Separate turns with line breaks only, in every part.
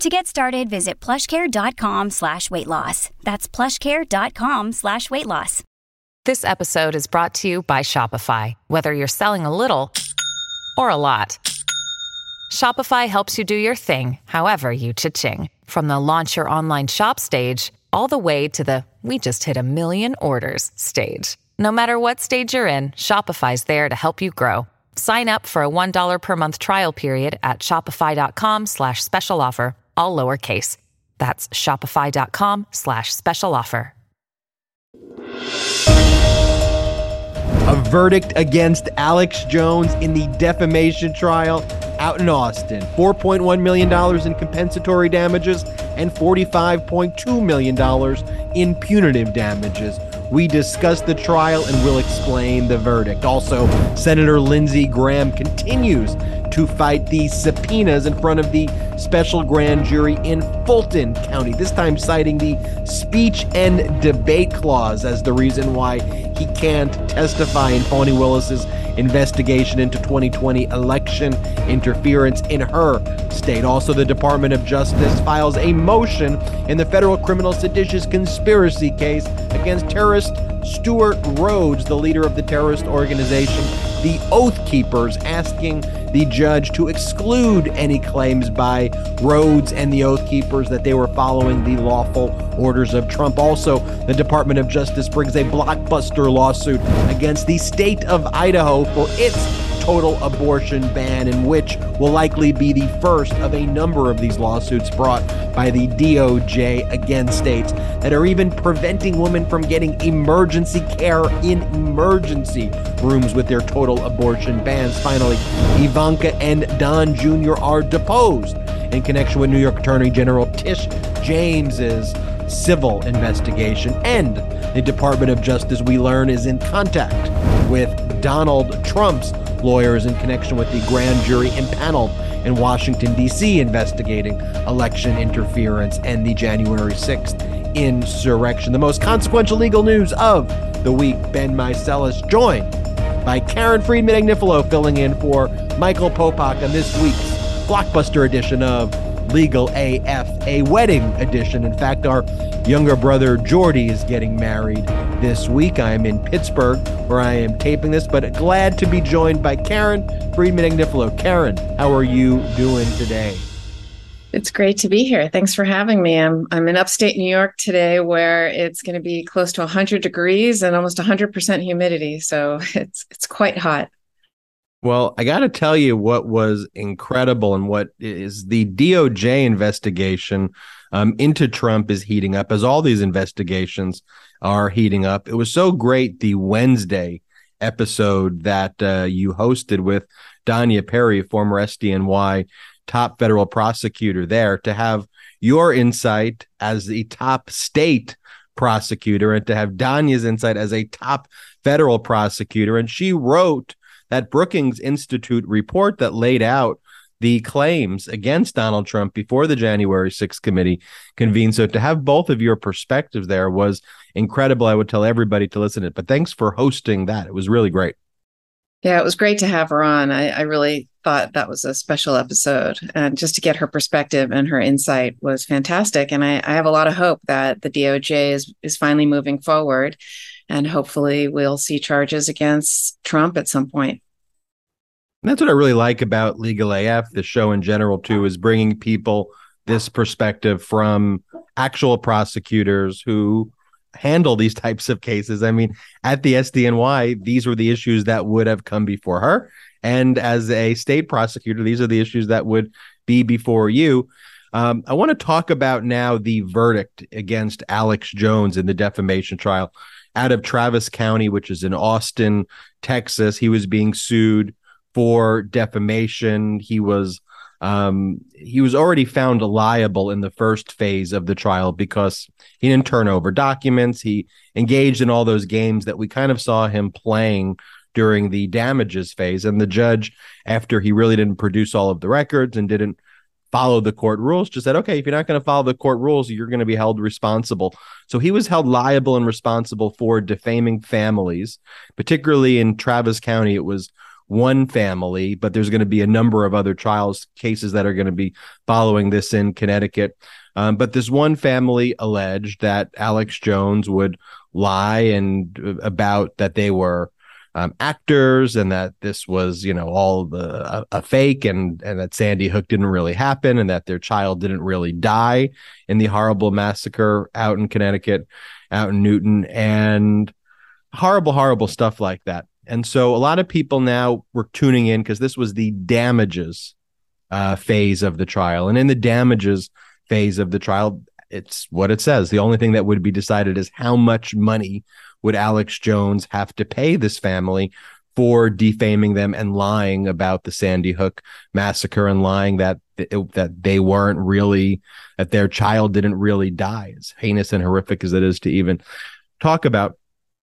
To get started, visit plushcare.com slash weight loss. That's plushcare.com slash weight loss.
This episode is brought to you by Shopify. Whether you're selling a little or a lot, Shopify helps you do your thing, however you cha-ching. From the launch your online shop stage, all the way to the we just hit a million orders stage. No matter what stage you're in, Shopify's there to help you grow. Sign up for a $1 per month trial period at shopify.com slash special offer, all lowercase. That's shopify.com slash special offer.
A verdict against Alex Jones in the defamation trial out in Austin. $4.1 million in compensatory damages and $45.2 million in punitive damages. We discuss the trial and will explain the verdict. Also, Senator Lindsey Graham continues to fight the subpoenas in front of the special grand jury in Fulton County, this time citing the speech and debate clause as the reason why he can't testify in Fani Willis's investigation into 2020 election interference in her state. Also, the Department of Justice files a motion in the federal criminal seditious conspiracy case against terrorist Stewart Rhodes, the leader of the terrorist organization, the Oath Keepers, asking the judge to exclude any claims by Rhodes and the Oath Keepers that they were following the lawful orders of Trump. Also, the Department of Justice brings a blockbuster lawsuit against the state of Idaho for its total abortion ban, in which will likely be the first of a number of these lawsuits brought by the DOJ against states that are even preventing women from getting emergency care in emergency rooms with their total abortion bans. Finally, Ivanka and Don Jr. are deposed in connection with New York Attorney General Tish James's civil investigation. And the Department of Justice, we learn, is in contact with Donald Trump's lawyers in connection with the grand jury impaneled in Washington, D.C., investigating election interference and the January 6th insurrection. The most consequential legal news of the week. Ben Meiselas joined by Karen Friedman Agnifilo filling in for Michael Popok on this week's blockbuster edition of Legal AF, a wedding edition. In fact, our younger brother Jordy is getting married this week. I am in Pittsburgh where I am taping this, but glad to be joined by Karen Friedman Agnifilo. Karen, how are you doing today?
It's great to be here. Thanks for having me. I'm I'm in upstate New York today where it's going to be close to 100 degrees and almost 100% humidity, so it's it's quite hot.
Well, I got to tell you what was incredible and what is the DOJ investigation um, into Trump is heating up as all these investigations are heating up. It was so great the Wednesday episode that uh, you hosted with Danya Perry, former SDNY top federal prosecutor there, to have your insight as the top state prosecutor and to have Danya's insight as a top federal prosecutor. And she wrote that Brookings Institute report that laid out the claims against Donald Trump before the January 6th committee convened. So to have both of your perspectives there was incredible. I would tell everybody to listen to it. But thanks for hosting that. It was really great.
Yeah, it was great to have her on. I, I really thought that was a special episode. And just to get her perspective and her insight was fantastic. And I, I have a lot of hope that the DOJ is is finally moving forward and hopefully we'll see charges against Trump at some point.
And that's what I really like about Legal AF, the show in general, too, is bringing people this perspective from actual prosecutors who handle these types of cases. I mean, at the SDNY, these were the issues that would have come before her. And as a state prosecutor, these are the issues that would be before you. Um, I want to talk about now the verdict against Alex Jones in the defamation trial out of Travis County, which is in Austin, Texas. He was being sued for defamation. He was um, he was already found liable in the first phase of the trial because he didn't turn over documents. He engaged in all those games that we kind of saw him playing during the damages phase. And the judge, after he really didn't produce all of the records and didn't follow the court rules, just said, okay, if you're not going to follow the court rules, you're going to be held responsible. So he was held liable and responsible for defaming families, particularly in Travis County. It was one family, but there's going to be a number of other trials cases that are going to be following this in Connecticut. Um, but this one family alleged that Alex Jones would lie and uh, about that they were um, actors and that this was, you know, all the a, a, fake and and that Sandy Hook didn't really happen and that their child didn't really die in the horrible massacre out in Connecticut, out in Newtown, and horrible, horrible stuff like that. And so a lot of people now were tuning in because this was the damages uh, phase of the trial. And in the damages phase of the trial, it's what it says. The only thing that would be decided is how much money would Alex Jones have to pay this family for defaming them and lying about the Sandy Hook massacre and lying that that they weren't really that their child didn't really die as heinous and horrific as it is to even talk about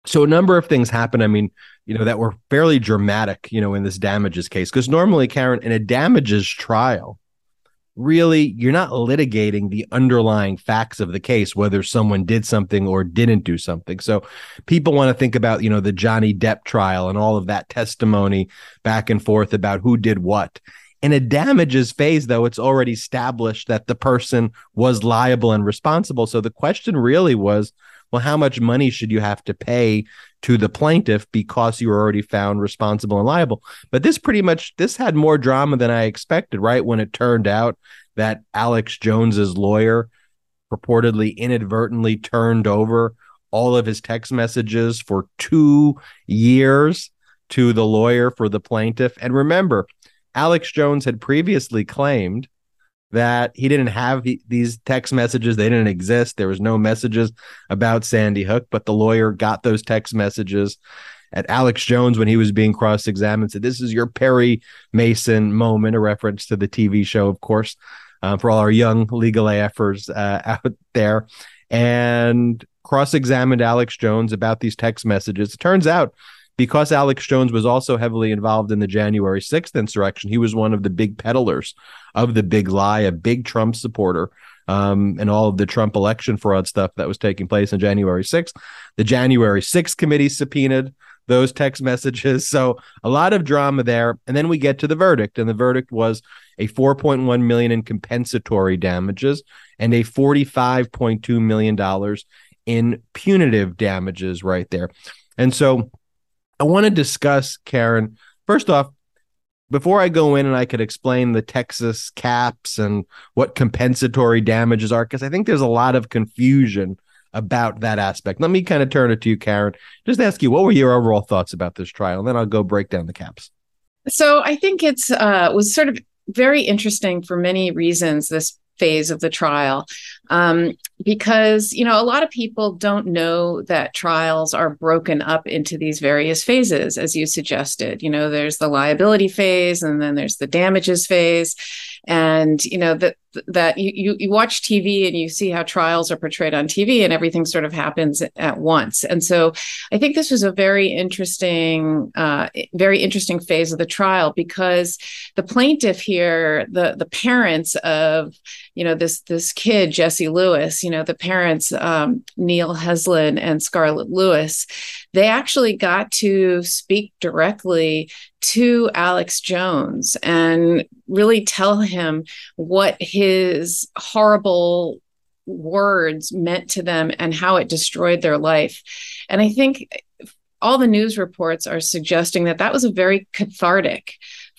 so a number of things happen i mean you know that were fairly dramatic you know in this damages case because normally karen in a damages trial really you're not litigating the underlying facts of the case whether someone did something or didn't do something. So people want to think about you know the johnny depp trial and all of that testimony back and forth about who did what. In a damages phase though it's already established that the person was liable and responsible. So the question really was well how much money should you have to pay to the plaintiff because you were already found responsible and liable. But this pretty much this had more drama than I expected, right? When it turned out that Alex Jones's lawyer purportedly inadvertently turned over all of his text messages for 2 years to the lawyer for the plaintiff. And remember, Alex Jones had previously claimed that he didn't have these text messages. They didn't exist. There was no messages about Sandy Hook, but the lawyer got those text messages at Alex Jones when he was being cross examined. Said, This is your Perry Mason moment, a reference to the TV show, of course, uh, for all our young legal AFers uh, out there. And cross examined Alex Jones about these text messages. It turns out because Alex Jones was also heavily involved in the January 6th insurrection, he was one of the big peddlers of the big lie, a big Trump supporter. Um, and all of the Trump election fraud stuff that was taking place on January 6th. The January 6th committee subpoenaed those text messages. So a lot of drama there. And then we get to the verdict. And the verdict was a 4.1 million in compensatory damages and a 45.2 million dollars in punitive damages right there. And so I want to discuss, Karen, first off, before I go in and I could explain the Texas caps and what compensatory damages are, because I think there's a lot of confusion about that aspect. Let me kind of turn it to you, Karen. Just ask you, what were your overall thoughts about this trial? And then I'll go break down the caps.
So I think it's uh, was sort of very interesting for many reasons. This phase of the trial. Um, because you know a lot of people don't know that trials are broken up into these various phases as you suggested. You know there's the liability phase and then there's the damages phase and you know that that you, you, watch tv and you see how trials are portrayed on tv and everything sort of happens at once. And so i think this was a very interesting uh, very interesting phase of the trial because the plaintiff here the the parents of you know this this kid jesse lewis you know the parents um, neil heslin and scarlett lewis they actually got to speak directly to Alex Jones and really tell him what his horrible words meant to them and how it destroyed their life. And I think all the news reports are suggesting that that was a very cathartic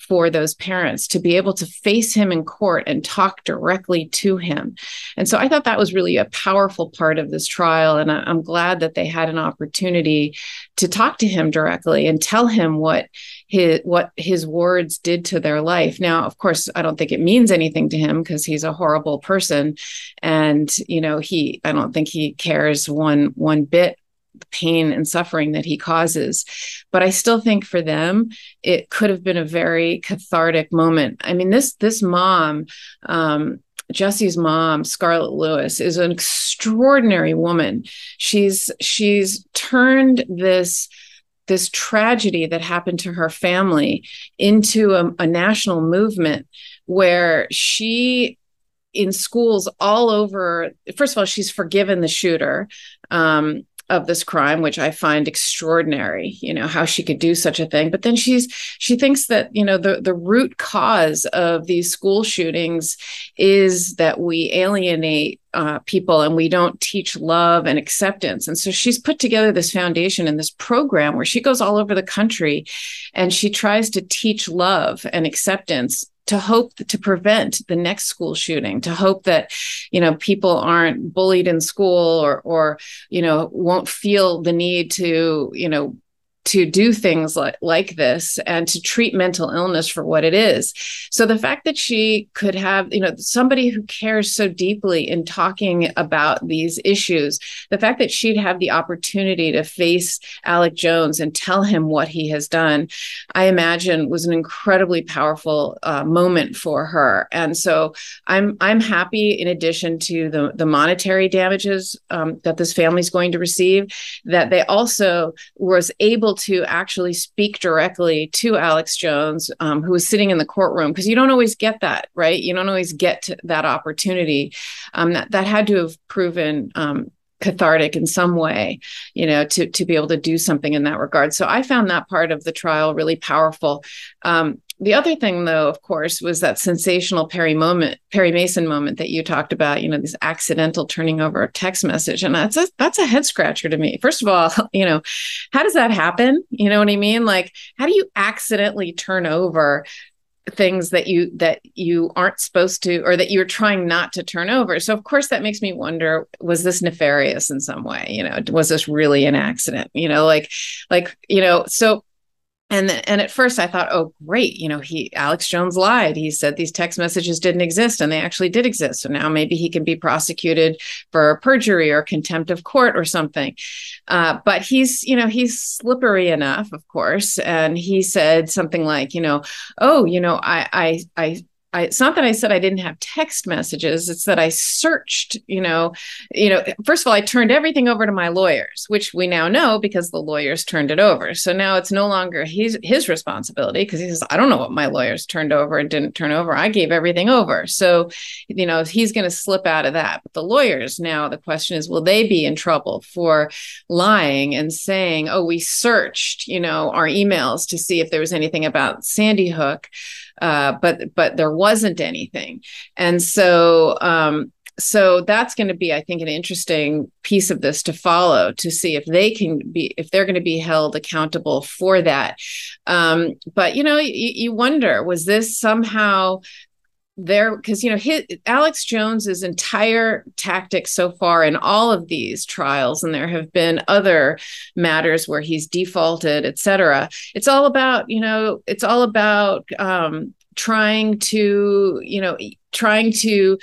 for those parents to be able to face him in court and talk directly to him. And so I thought that was really a powerful part of this trial. And I, am glad that they had an opportunity to talk to him directly and tell him what his what his words did to their life. Now, of course, I don't think it means anything to him because he's a horrible person. And, you know, he I don't think he cares one one bit the pain and suffering that he causes. But I still think for them, it could have been a very cathartic moment. I mean, this this mom, um, Jesse's mom, Scarlett Lewis, is an extraordinary woman. She's she's turned this this tragedy that happened to her family into a, a national movement where she in schools all over first of all she's forgiven the shooter um, of this crime which i find extraordinary you know how she could do such a thing but then she's she thinks that you know the the root cause of these school shootings is that we alienate uh, people and we don't teach love and acceptance. And so she's put together this foundation and this program where she goes all over the country and she tries to teach love and acceptance to hope to prevent the next school shooting to hope that you know people aren't bullied in school or or you know won't feel the need to you know to do things like, like this and to treat mental illness for what it is. So the fact that she could have, you know, somebody who cares so deeply in talking about these issues, the fact that she'd have the opportunity to face Alex Jones and tell him what he has done, I imagine was an incredibly powerful uh, moment for her. And so I'm I'm happy in addition to the, the monetary damages um, that this family's going to receive, that they also was able to actually speak directly to Alex Jones, um, who was sitting in the courtroom, because you don't always get that, right? You don't always get that opportunity. Um, that that had to have proven um, cathartic in some way you know to to be able to do something in that regard so i found that part of the trial really powerful um, the other thing, though, of course, was that sensational Perry moment, Perry Mason moment that you talked about. You know, this accidental turning over a text message, and that's a that's a head scratcher to me. First of all, you know, how does that happen? You know what I mean? Like, how do you accidentally turn over things that you that you aren't supposed to or that you're trying not to turn over. So of course that makes me wonder was this nefarious in some way? You know was this really an accident? You know like like you know so and and at first I thought, oh great, you know, he Alex Jones lied. He said these text messages didn't exist, and they actually did exist. So now maybe he can be prosecuted for perjury or contempt of court or something. Uh, but he's, you know, he's slippery enough, of course, and he said something like, you know, oh, you know, I I I I, it's not that I said I didn't have text messages. It's that I searched, you know, you know, first of all, I turned everything over to my lawyers, which we now know because the lawyers turned it over. So now it's no longer his his responsibility because he says, I don't know what my lawyers turned over and didn't turn over. I gave everything over. So, you know, he's going to slip out of that. But the lawyers now, the question is, will they be in trouble for lying and saying, oh, we searched, you know, our emails to see if there was anything about Sandy Hook uh, but but there wasn't anything, and so um, so that's going to be i think an interesting piece of this to follow to see if they can be if they're going to be held accountable for that. Um, but you know you, you wonder was this somehow there because you know his, alex jones's entire tactic so far in all of these trials and there have been other matters where he's defaulted etc it's all about you know it's all about um, trying to you know trying to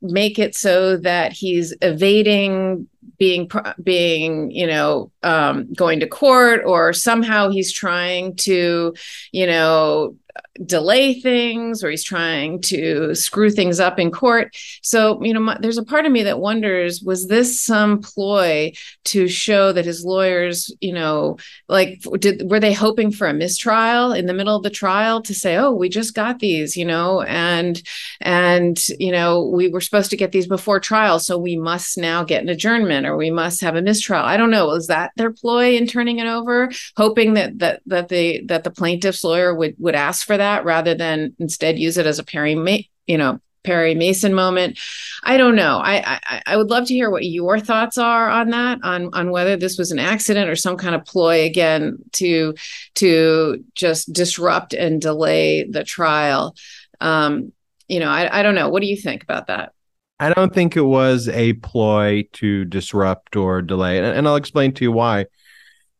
make it so that he's evading being being you know um, going to court or somehow he's trying to you know delay things or he's trying to screw things up in court. So, you know, my, there's a part of me that wonders was this some ploy to show that his lawyers, you know, like did were they hoping for a mistrial in the middle of the trial to say, "Oh, we just got these," you know, and and you know, we were supposed to get these before trial, so we must now get an adjournment or we must have a mistrial. I don't know, was that their ploy in turning it over, hoping that that that the that the plaintiff's lawyer would would ask for that rather than instead use it as a Perry, you know, Perry Mason moment. I don't know. I, I I would love to hear what your thoughts are on that, on on whether this was an accident or some kind of ploy again to to just disrupt and delay the trial. Um, you know, I, I don't know. What do you think about that?
I don't think it was a ploy to disrupt or delay, and, and I'll explain to you why.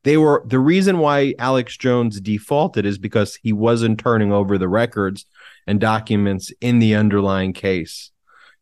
They were the reason why Alex Jones defaulted is because he wasn't turning over the records and documents in the underlying case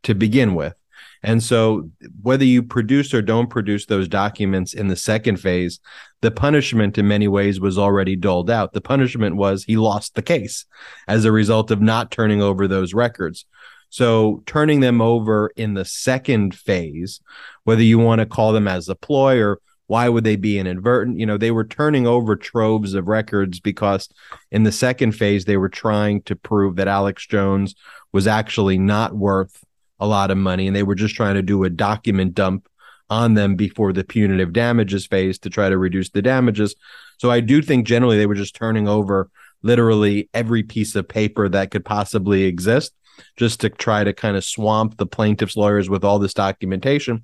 to begin with. And so, whether you produce or don't produce those documents in the second phase, the punishment in many ways was already doled out. The punishment was he lost the case as a result of not turning over those records. So, turning them over in the second phase, whether you want to call them as a ploy or why would they be inadvertent? You know, they were turning over troves of records because in the second phase, they were trying to prove that Alex Jones was actually not worth a lot of money. And they were just trying to do a document dump on them before the punitive damages phase to try to reduce the damages. So I do think generally they were just turning over literally every piece of paper that could possibly exist just to try to kind of swamp the plaintiff's lawyers with all this documentation.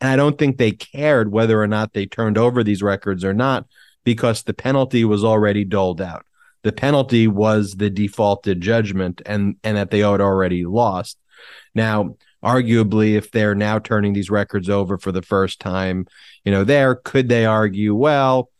And I don't think they cared whether or not they turned over these records or not because the penalty was already doled out. The penalty was the defaulted judgment and and that they had already lost. Now, arguably if they're now turning these records over for the first time, you know, there could they argue, well,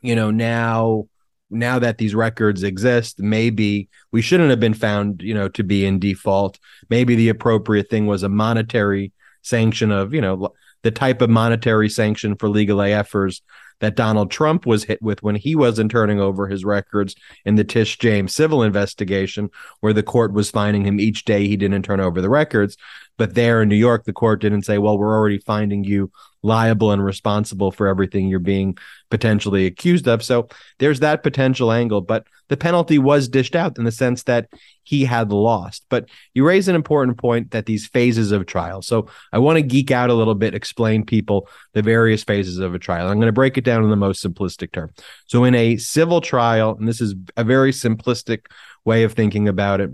you know, now now that these records exist, maybe we shouldn't have been found, you know, to be in default. Maybe the appropriate thing was a monetary sanction of, you know, the type of monetary sanction for legal AFers that Donald Trump was hit with when he wasn't turning over his records in the Tish James civil investigation, where the court was finding him each day he didn't turn over the records. But there in New York, the court didn't say, well, we're already finding you liable and responsible for everything you're being potentially accused of. So there's that potential angle, but the penalty was dished out in the sense that he had lost. But you raise an important point that these phases of trial. So I want to geek out a little bit, explain people the various phases of a trial. I'm going to break it down in the most simplistic term. So in a civil trial, and this is a very simplistic way of thinking about it,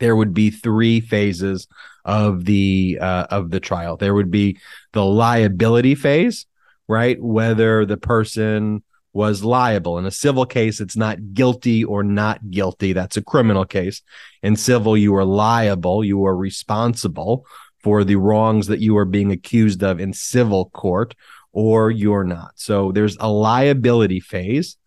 there would be three phases of the uh, of the trial. There would be the liability phase, right? Whether the person was liable in a civil case, it's not guilty or not guilty. That's a criminal case. In civil, you are liable. You are responsible for the wrongs that you are being accused of in civil court, or you're not. So there's a liability phase.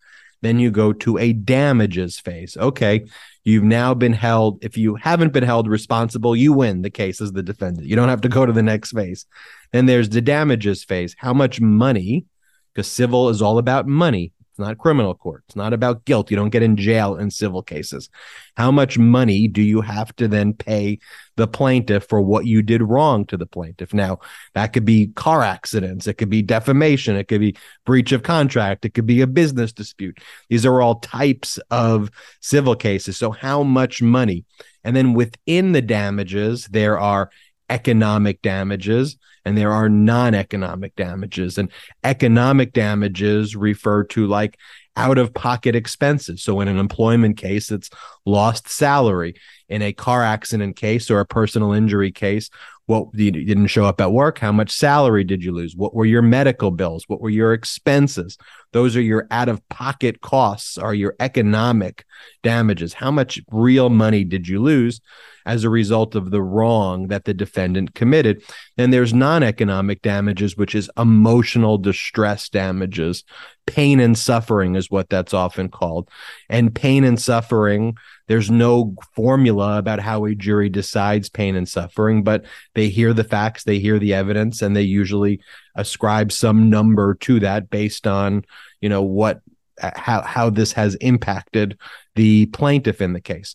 Then you go to a damages phase. Okay, You've now been held, if you haven't been held responsible, you win the case as the defendant. You don't have to go to the next phase. Then there's the damages phase. How much money? Because civil is all about money. It's not criminal court. It's not about guilt. You don't get in jail in civil cases. How much money do you have to then pay the plaintiff for what you did wrong to the plaintiff? Now, that could be car accidents. It could be defamation. It could be breach of contract. It could be a business dispute. These are all types of civil cases. So, how much money? And then within the damages, there are economic damages and there are non-economic damages. And economic damages refer to like out of pocket expenses. So in an employment case it's lost salary. In a car accident case or a personal injury case what you didn't show up at work how much salary did you lose? What were your medical bills? What were your expenses? Those are your out of pocket costs are your economic damages. How much real money did you lose as a result of the wrong that the defendant committed. And there's non economic damages, which is emotional distress damages. Pain and suffering is what that's often called. And pain and suffering, there's no formula about how a jury decides pain and suffering, but they hear the facts, they hear the evidence, and they usually ascribe some number to that based on, you know, what uh, how how this has impacted the plaintiff in the case.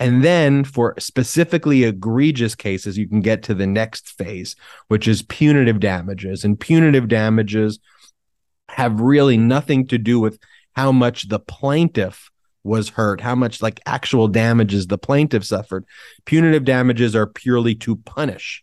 And then for specifically egregious cases, you can get to the next phase, which is punitive damages. And punitive damages have really nothing to do with how much the plaintiff was hurt, how much like actual damages the plaintiff suffered. Punitive damages are purely to punish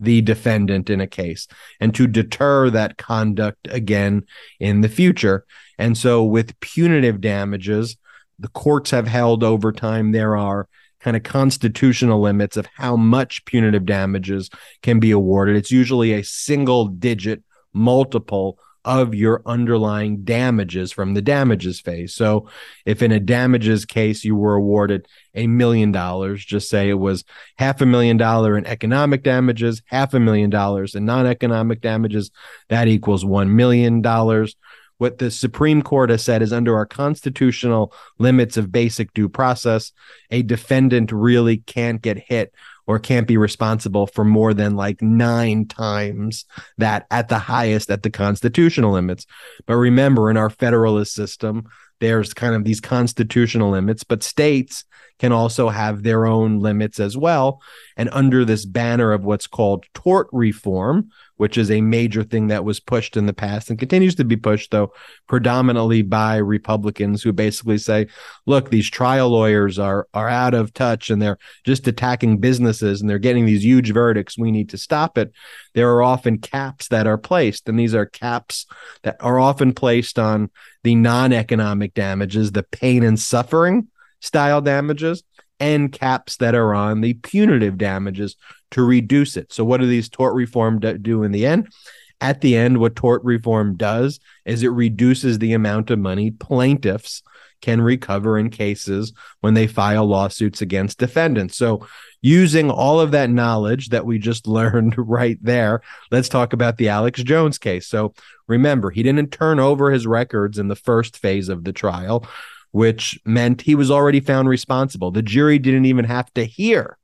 the defendant in a case and to deter that conduct again in the future. And so with punitive damages, the courts have held over time there are kind of constitutional limits of how much punitive damages can be awarded. It's usually a single digit multiple of your underlying damages from the damages phase. So if in a damages case you were awarded a million dollars, just say it was half a million dollar in economic damages, half a million dollars in non-economic damages, that equals 1 million dollars. What the Supreme Court has said is under our constitutional limits of basic due process, a defendant really can't get hit or can't be responsible for more than like nine times that at the highest at the constitutional limits. But remember, in our federalist system, there's kind of these constitutional limits, but states can also have their own limits as well. And under this banner of what's called tort reform, which is a major thing that was pushed in the past and continues to be pushed, though, predominantly by Republicans who basically say, look, these trial lawyers are, are out of touch and they're just attacking businesses and they're getting these huge verdicts. We need to stop it. There are often caps that are placed, and these are caps that are often placed on the non economic damages, the pain and suffering style damages and caps that are on the punitive damages to reduce it. So, what do these tort reform do in the end? At the end, what tort reform does is it reduces the amount of money plaintiffs can recover in cases when they file lawsuits against defendants. So, using all of that knowledge that we just learned right there, let's talk about the Alex Jones case. So, remember, he didn't turn over his records in the first phase of the trial which meant he was already found responsible. The jury didn't even have to hear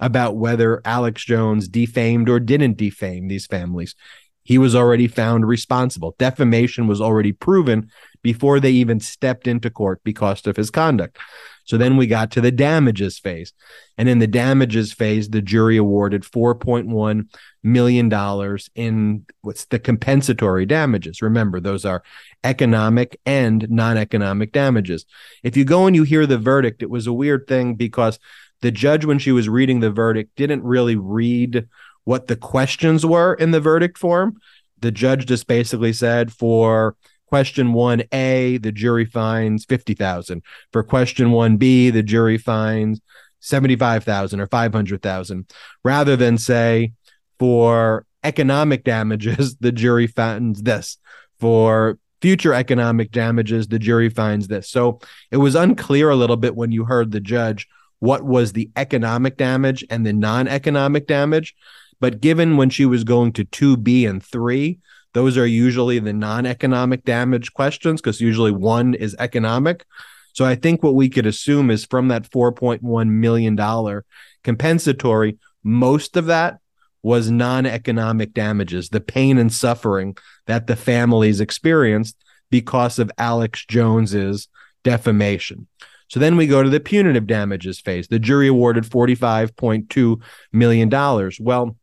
about whether Alex Jones defamed or didn't defame these families. He was already found responsible. Defamation was already proven before they even stepped into court because of his conduct. So then we got to the damages phase. And in the damages phase, the jury awarded $4.1 million in what's the compensatory damages. Remember, those are economic and non economic damages. If you go and you hear the verdict, it was a weird thing because the judge, when she was reading the verdict, didn't really read what the questions were in the verdict form. The judge just basically said for question 1A, the jury finds 50,000. For question 1B, the jury finds 75,000 or 500,000 rather than say for economic damages the jury finds this. For future economic damages the jury finds this. So it was unclear a little bit when you heard the judge what was the economic damage and the non-economic damage. But given when she was going to 2B and 3, those are usually the non economic damage questions because usually one is economic. So I think what we could assume is from that $4.1 million compensatory, most of that was non economic damages, the pain and suffering that the families experienced because of Alex Jones's defamation. So then we go to the punitive damages phase. The jury awarded $45.2 million. Well,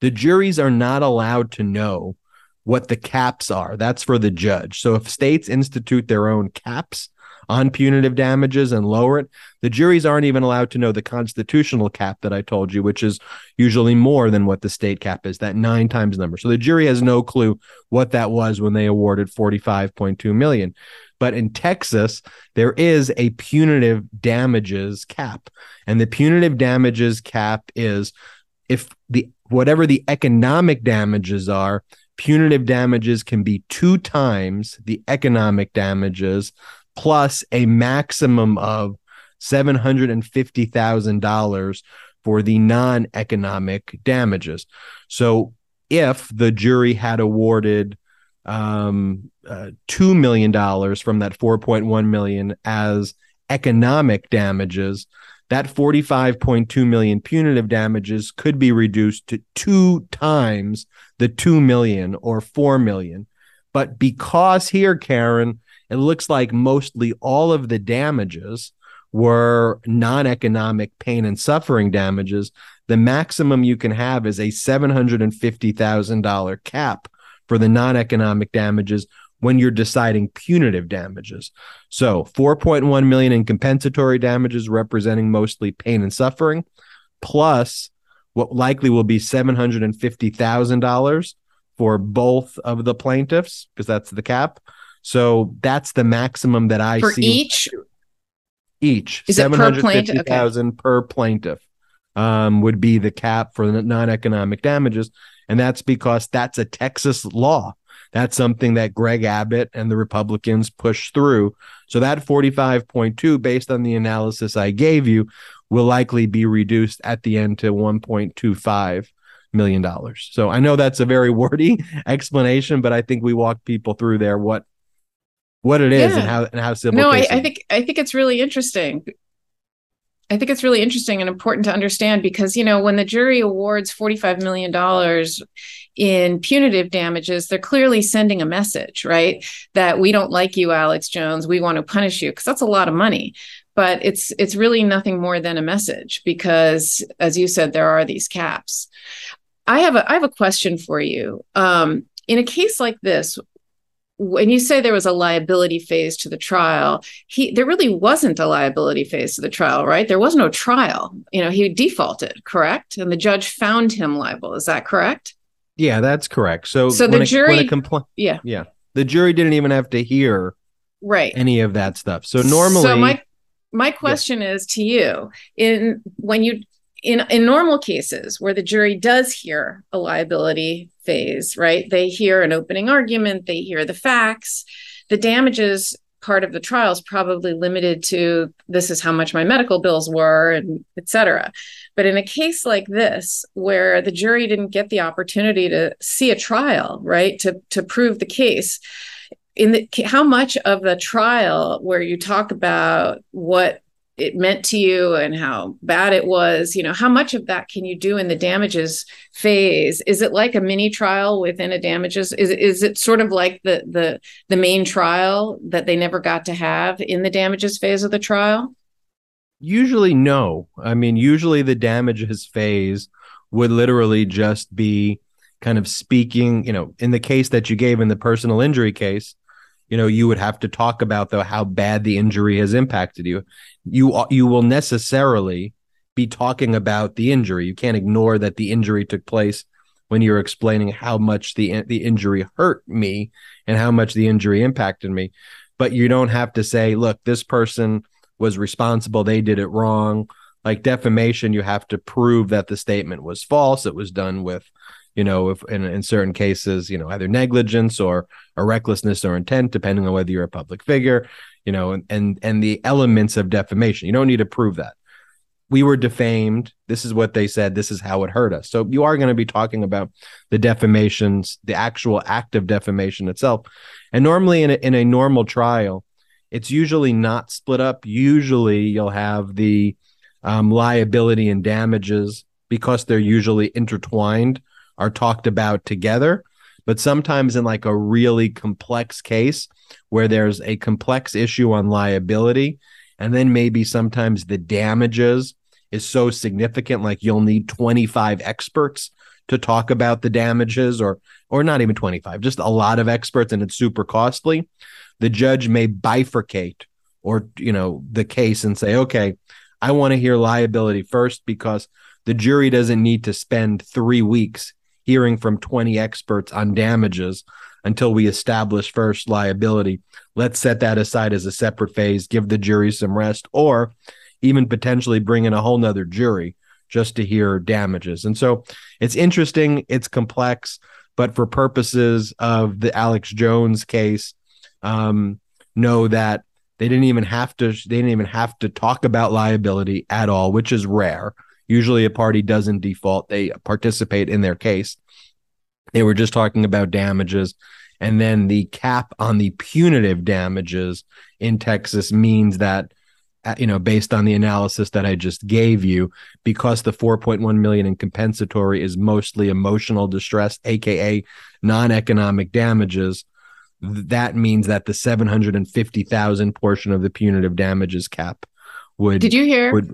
the juries are not allowed to know what the caps are. That's for the judge. So if states institute their own caps on punitive damages and lower it, the juries aren't even allowed to know the constitutional cap that I told you, which is usually more than what the state cap is, that nine times number. So the jury has no clue what that was when they awarded 45.2 million. But in Texas, there is a punitive damages cap. And the punitive damages cap is if the whatever the economic damages are, punitive damages can be two times the economic damages plus a maximum of $750,000 for the non economic damages. So if the jury had awarded um, uh, $2 million from that 4.1 million as economic damages, that 45.2 million punitive damages could be reduced to two times the 2 million or 4 million. But because here, Karen, it looks like mostly all of the damages were non economic pain and suffering damages, the maximum you can have is a $750,000 cap for the non economic damages when you're deciding punitive damages. So 4.1 million in compensatory damages representing mostly pain and suffering plus what likely will be $750,000 for both of the plaintiffs because that's the cap. So that's the maximum that I
for
see
each
each.
Is it per plaintiff?
750,000 per plaintiff um, would be the cap for the non-economic damages, and that's because that's a Texas law. That's something that Greg Abbott and the Republicans pushed through. So that 45.2, based on the analysis I gave you, will likely be reduced at the end to 1.25 million dollars. So I know that's a very wordy explanation, but I think we walk people through there what what it is yeah. and how and how civil.
No, I, I think I think it's really interesting. I think it's really interesting and important to understand because you know when the jury awards forty five million dollars in punitive damages, they're clearly sending a message, right? That we don't like you, Alex Jones. We want to punish you because that's a lot of money. But it's it's really nothing more than a message because, as you said, there are these caps. I have a I have a question for you. Um, in a case like this, when you say there was a liability phase to the trial, he there really wasn't a liability phase to the trial, right? There was no trial. You know, he defaulted, correct? And the judge found him liable. Is that correct?
Yeah, that's correct. So,
so the jury,
compl-
yeah,
yeah, the jury didn't even have to hear
right
any of that stuff. So normally,
so my my question yeah. is to you in when you in in normal cases where the jury does hear a liability phase, right? They hear an opening argument, they hear the facts, the damages part of the trial is probably limited to this is how much my medical bills were and etc but in a case like this where the jury didn't get the opportunity to see a trial right to to prove the case in the how much of the trial where you talk about what it meant to you and how bad it was you know how much of that can you do in the damages phase? Is it like a mini trial within a damages? Is, is it sort of like the the the main trial that they never got to have in the damages phase of the trial?
Usually no. I mean usually the damages phase would literally just be kind of speaking you know in the case that you gave in the personal injury case you know you would have to talk about though how bad the injury has impacted you. You you will necessarily be talking about the injury. You can't ignore that the injury took place when you're explaining how much the the injury hurt me and how much the injury impacted me. But you don't have to say look this person was responsible. They did it wrong. Like defamation you have to prove that the statement was false. It was done with you know, if in, in certain cases, you know, either negligence or a recklessness or intent, depending on whether you're a public figure, you know, and and, and the elements of defamation. You don't need to prove that. We were defamed. This is what they said. This is how it hurt us. So you are going to be talking about the defamations, the actual act of defamation itself. And normally in a, in a normal trial, it's usually not split up. Usually you'll have the um, liability and damages because they're usually intertwined are talked about together. But sometimes in like a really complex case where there's a complex issue on liability, and then maybe sometimes the damages is so significant, like you'll need 25 experts to talk about the damages, or or not even 25, just a lot of experts, and it's super costly. The judge may bifurcate or you know the case and say, okay, I want to hear liability first because the jury doesn't need to spend three weeks hearing from 20 experts on damages until we establish first liability. Let's set that aside as a separate phase, give the jury some rest, or even potentially bring in a whole nother jury just to hear damages. And so it's interesting, it's complex, but for purposes of the Alex Jones case, um, know that they didn't even have to they didn't even have to talk about liability at all, which is rare. Usually a party doesn't default, they participate in their case. They were just talking about damages. And then the cap on the punitive damages in Texas means that, uh, you know, based on the analysis that I just gave you, because the 4.1 million in compensatory is mostly emotional distress, aka non-economic damages, that means that the 750,000 portion of the punitive damages cap would.
Did you hear?
Would,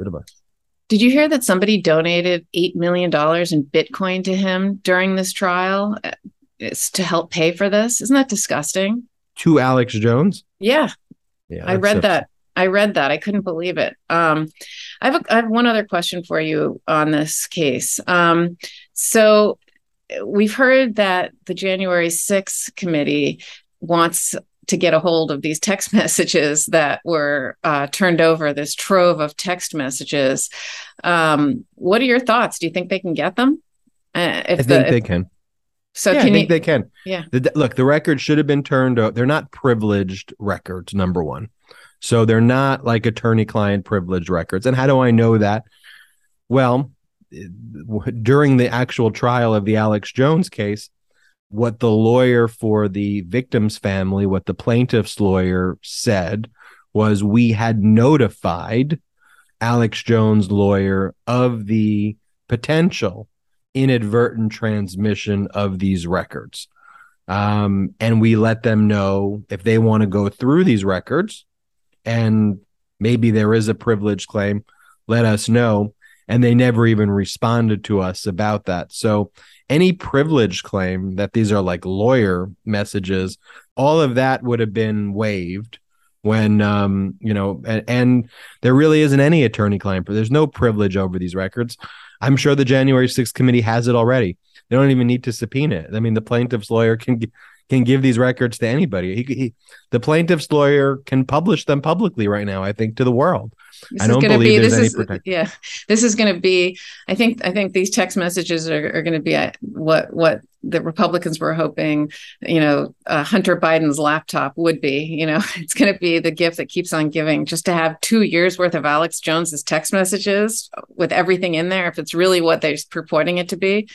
did you hear that somebody donated $8 million in Bitcoin to him during this trial uh, to help pay for this? Isn't that disgusting?
To Alex Jones?
Yeah. Yeah. I read a- that. I read that. I couldn't believe it. Um, I have a, I have one other question for you on this case. Um, so we've heard that the January 6th committee wants to get a hold of these text messages that were uh, turned over, this trove of text messages. Um, what are your thoughts? Do you think they can get them?
Uh, I think the, they if, can.
So
yeah,
I think
you, they can.
Yeah.
The, look, the records should have been turned over. They're not privileged records, number one. So they're not like attorney client privileged records. And how do I know that? Well, during the actual trial of the Alex Jones case, what the lawyer for the victim's family, what the plaintiff's lawyer said was we had notified Alex Jones' lawyer of the potential inadvertent transmission of these records. Um, and we let them know if they want to go through these records and maybe there is a privilege claim, let us know. And they never even responded to us about that. So, any privilege claim that these are like lawyer messages, all of that would have been waived when um you know and, and there really isn't any attorney client there's no privilege over these records. I'm sure the january 6th committee has it already. They don't even need to subpoena it. I mean the plaintiff's lawyer can can give these records to anybody. He, he, the plaintiff's lawyer can publish them publicly right now. I think to the world. This I don't believe be, there's any
is,
protection.
Yeah, this is going to be. I think. I think these text messages are, are going to be what what the Republicans were hoping. You know, uh, Hunter Biden's laptop would be. You know, it's going to be the gift that keeps on giving. Just to have two years worth of Alex Jones's text messages with everything in there, if it's really what they're purporting it to be,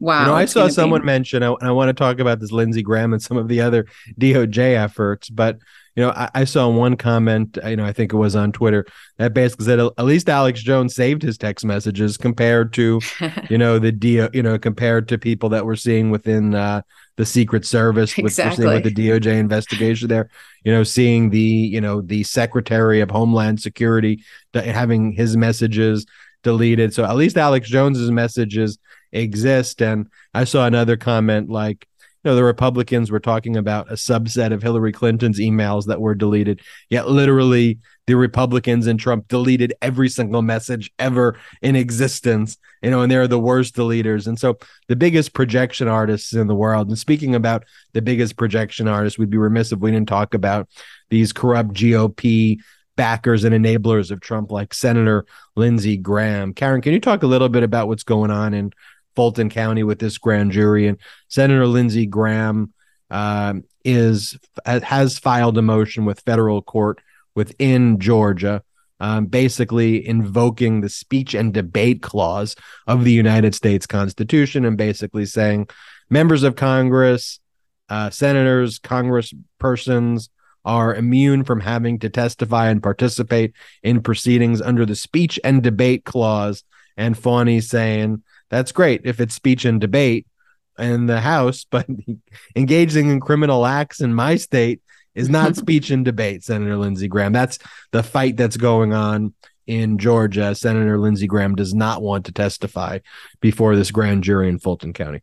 Wow.
You know, I saw someone be... mention, I, I want to talk about this Lindsey Graham and some of the other DOJ efforts, but you know, I, I, saw one comment, you know, I think it was on Twitter that basically said at least Alex Jones saved his text messages compared to, you know, the DO, you know, compared to people that we're seeing within uh, the Secret Service,
exactly.
with, with the DOJ investigation there, you know, seeing the, you know, the Secretary of Homeland Security having his messages deleted. So at least Alex Jones's messages exist. And I saw another comment like, you know, the Republicans were talking about a subset of Hillary Clinton's emails that were deleted. Yet literally the Republicans and Trump deleted every single message ever in existence, you know, and they're the worst deleters. And so the biggest projection artists in the world, and speaking about the biggest projection artists, we'd be remiss if we didn't talk about these corrupt GOP backers and enablers of Trump, like Senator Lindsey Graham. Karen, can you talk a little bit about what's going on in Fulton County with this grand jury. And Senator Lindsey Graham uh, is has filed a motion with federal court within Georgia, um, basically invoking the speech and debate clause of the United States Constitution, and basically saying members of Congress, uh, senators, congresspersons are immune from having to testify and participate in proceedings under the speech and debate clause. And Fani saying that's great if it's speech and debate in the House, but engaging in criminal acts in my state is not speech and debate, Senator Lindsey Graham. That's the fight that's going on in Georgia. Senator Lindsey Graham does not want to testify before this grand jury in Fulton County.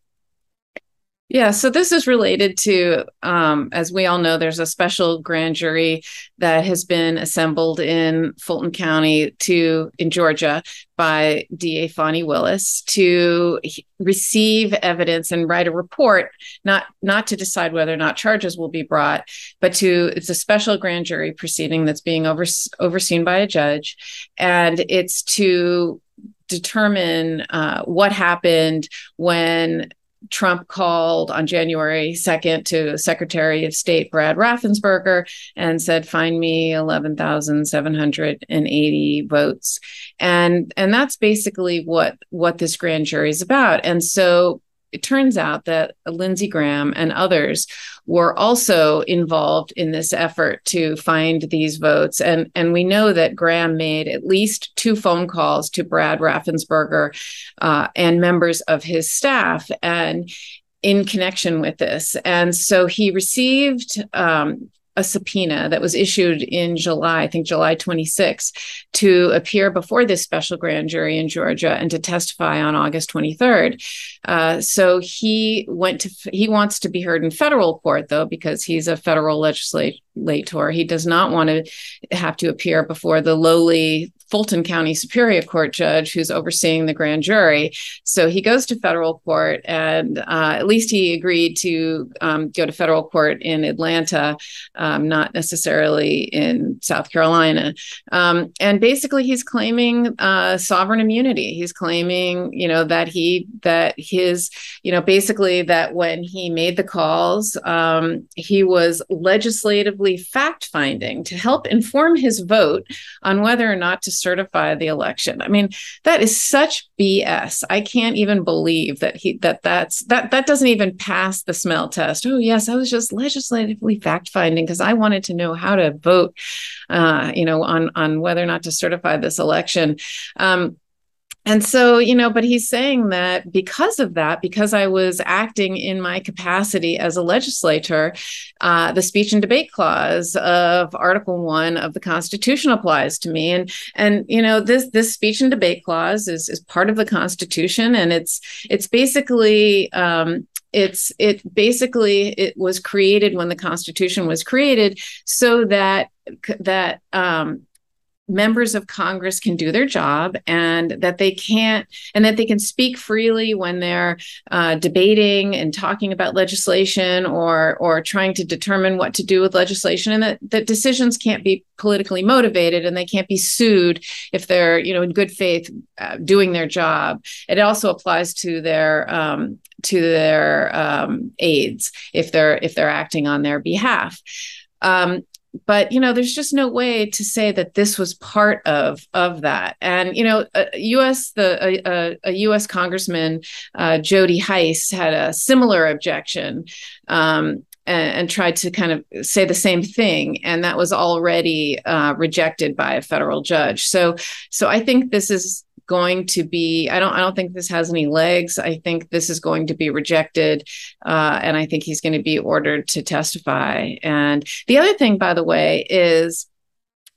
Yeah, so this is related to, um, as we all know, there's a special grand jury that has been assembled in Fulton County to in Georgia by DA Fani Willis to receive evidence and write a report, not not to decide whether or not charges will be brought, but to it's a special grand jury proceeding that's being over, overseen by a judge, and it's to determine uh, what happened when Trump called on January 2nd to Secretary of State Brad Raffensperger and said, "Find me 11,780 votes," and and that's basically what what this grand jury is about. And so it turns out that Lindsey Graham and others were also involved in this effort to find these votes. And, and we know that Graham made at least two phone calls to Brad Raffensperger uh, and members of his staff. And in connection with this. And so he received um, a subpoena that was issued in July, I think July 26, to appear before this special grand jury in Georgia and to testify on August 23rd. Uh, so he went to he wants to be heard in federal court though because he's a federal legislator legislator. He does not want to have to appear before the lowly Fulton County Superior Court judge who's overseeing the grand jury. So he goes to federal court, and uh, at least he agreed to um, go to federal court in Atlanta, um, not necessarily in South Carolina. Um, and basically, he's claiming uh, sovereign immunity. He's claiming, you know, that he that his, you know, basically that when he made the calls, um, he was legislatively fact finding to help inform his vote on whether or not to certify the election. I mean, that is such BS. I can't even believe that he that that's that that doesn't even pass the smell test. Oh yes, I was just legislatively fact finding because I wanted to know how to vote, uh, you know, on on whether or not to certify this election. Um, and so, you know, but he's saying that because of that, because I was acting in my capacity as a legislator, uh, the speech and debate clause of Article One of the Constitution applies to me. And and you know, this this speech and debate clause is is part of the Constitution, and it's it's basically um, it's it basically it was created when the Constitution was created so that that um, members of Congress can do their job and that they can't, and that they can speak freely when they're uh, debating and talking about legislation or or trying to determine what to do with legislation, and that that decisions can't be politically motivated and they can't be sued if they're you know in good faith uh, doing their job. It also applies to their um, to their um, aides if they're if they're acting on their behalf. Um, but you know there's just no way to say that this was part of of that. And you know us the a, a us congressman uh, jody hice had a similar objection um, and, and, tried to kind of say the same thing and that was already uh, rejected by a federal judge. So so i think this is going to be i don't i don't think this has any legs. I think this is going to be rejected uh, and i think he's going to be ordered to testify. And the other thing by the way is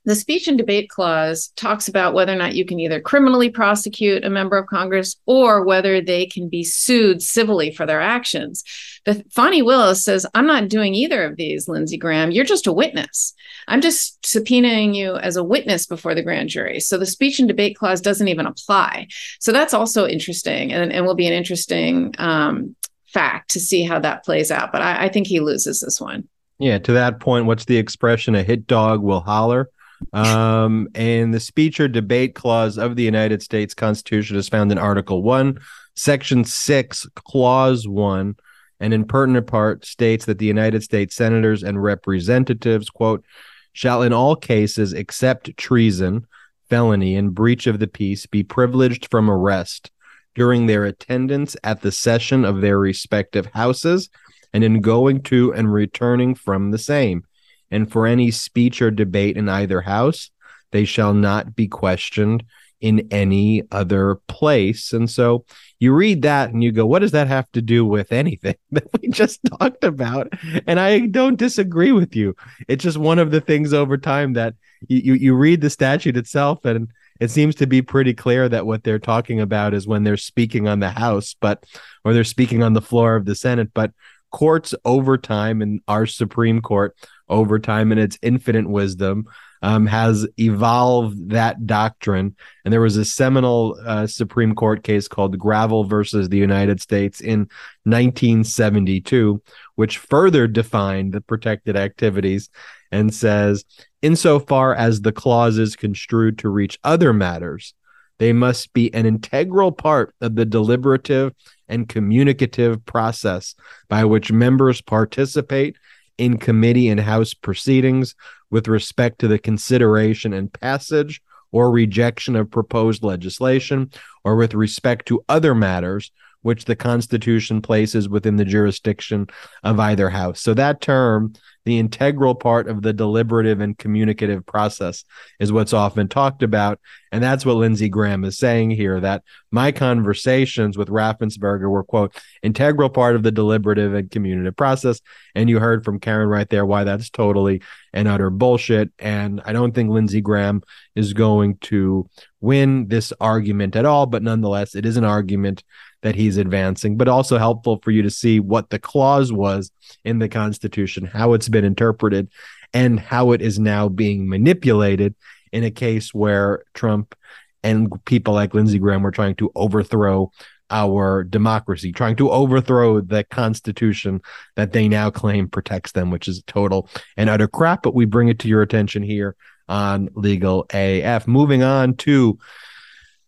the speech and debate clause talks about whether or not you can either criminally prosecute a member of Congress or whether they can be sued civilly for their actions. But Fani Willis says, I'm not doing either of these, Lindsey Graham. You're just a witness. I'm just subpoenaing you as a witness before the grand jury. So the speech and debate clause doesn't even apply. So that's also interesting and, and will be an interesting um, fact to see how that plays out. But I, I think he loses this one.
Yeah, to that point, what's the expression? A hit dog will holler. Um, and the speech or debate clause of the United States Constitution is found in Article 1, Section 6, Clause 1, and in pertinent part states that the United States senators and representatives, quote, shall in all cases except treason, felony, and breach of the peace be privileged from arrest during their attendance at the session of their respective houses and in going to and returning from the same and for any speech or debate in either house, they shall not be questioned in any other place. And so you read that and you go, what does that have to do with anything that we just talked about? And I don't disagree with you. It's just one of the things over time that you, you, read the statute itself and it seems to be pretty clear that what they're talking about is when they're speaking on the House, but or they're speaking on the floor of the Senate. But courts over time and our Supreme Court over time in its infinite wisdom um, has evolved that doctrine. And there was a seminal uh, Supreme Court case called Gravel versus the United States in 1972, which further defined the protected activities and says, insofar as the clause is construed to reach other matters, they must be an integral part of the deliberative and communicative process by which members participate in committee and House proceedings with respect to the consideration and passage or rejection of proposed legislation, or with respect to other matters which the Constitution places within the jurisdiction of either House. So that term the integral part of the deliberative and communicative process is what's often talked about. And that's what Lindsey Graham is saying here that my conversations with Raffensperger were, quote, integral part of the deliberative and communicative process. And you heard from Karen right there why that's totally and utter bullshit. And I don't think Lindsey Graham is going to win this argument at all. But nonetheless, it is an argument that he's advancing, but also helpful for you to see what the clause was in the Constitution, how it's been interpreted, and how it is now being manipulated in a case where Trump and people like Lindsey Graham were trying to overthrow our democracy, trying to overthrow the Constitution that they now claim protects them, which is total and utter crap. But we bring it to your attention here on Legal AF. Moving on to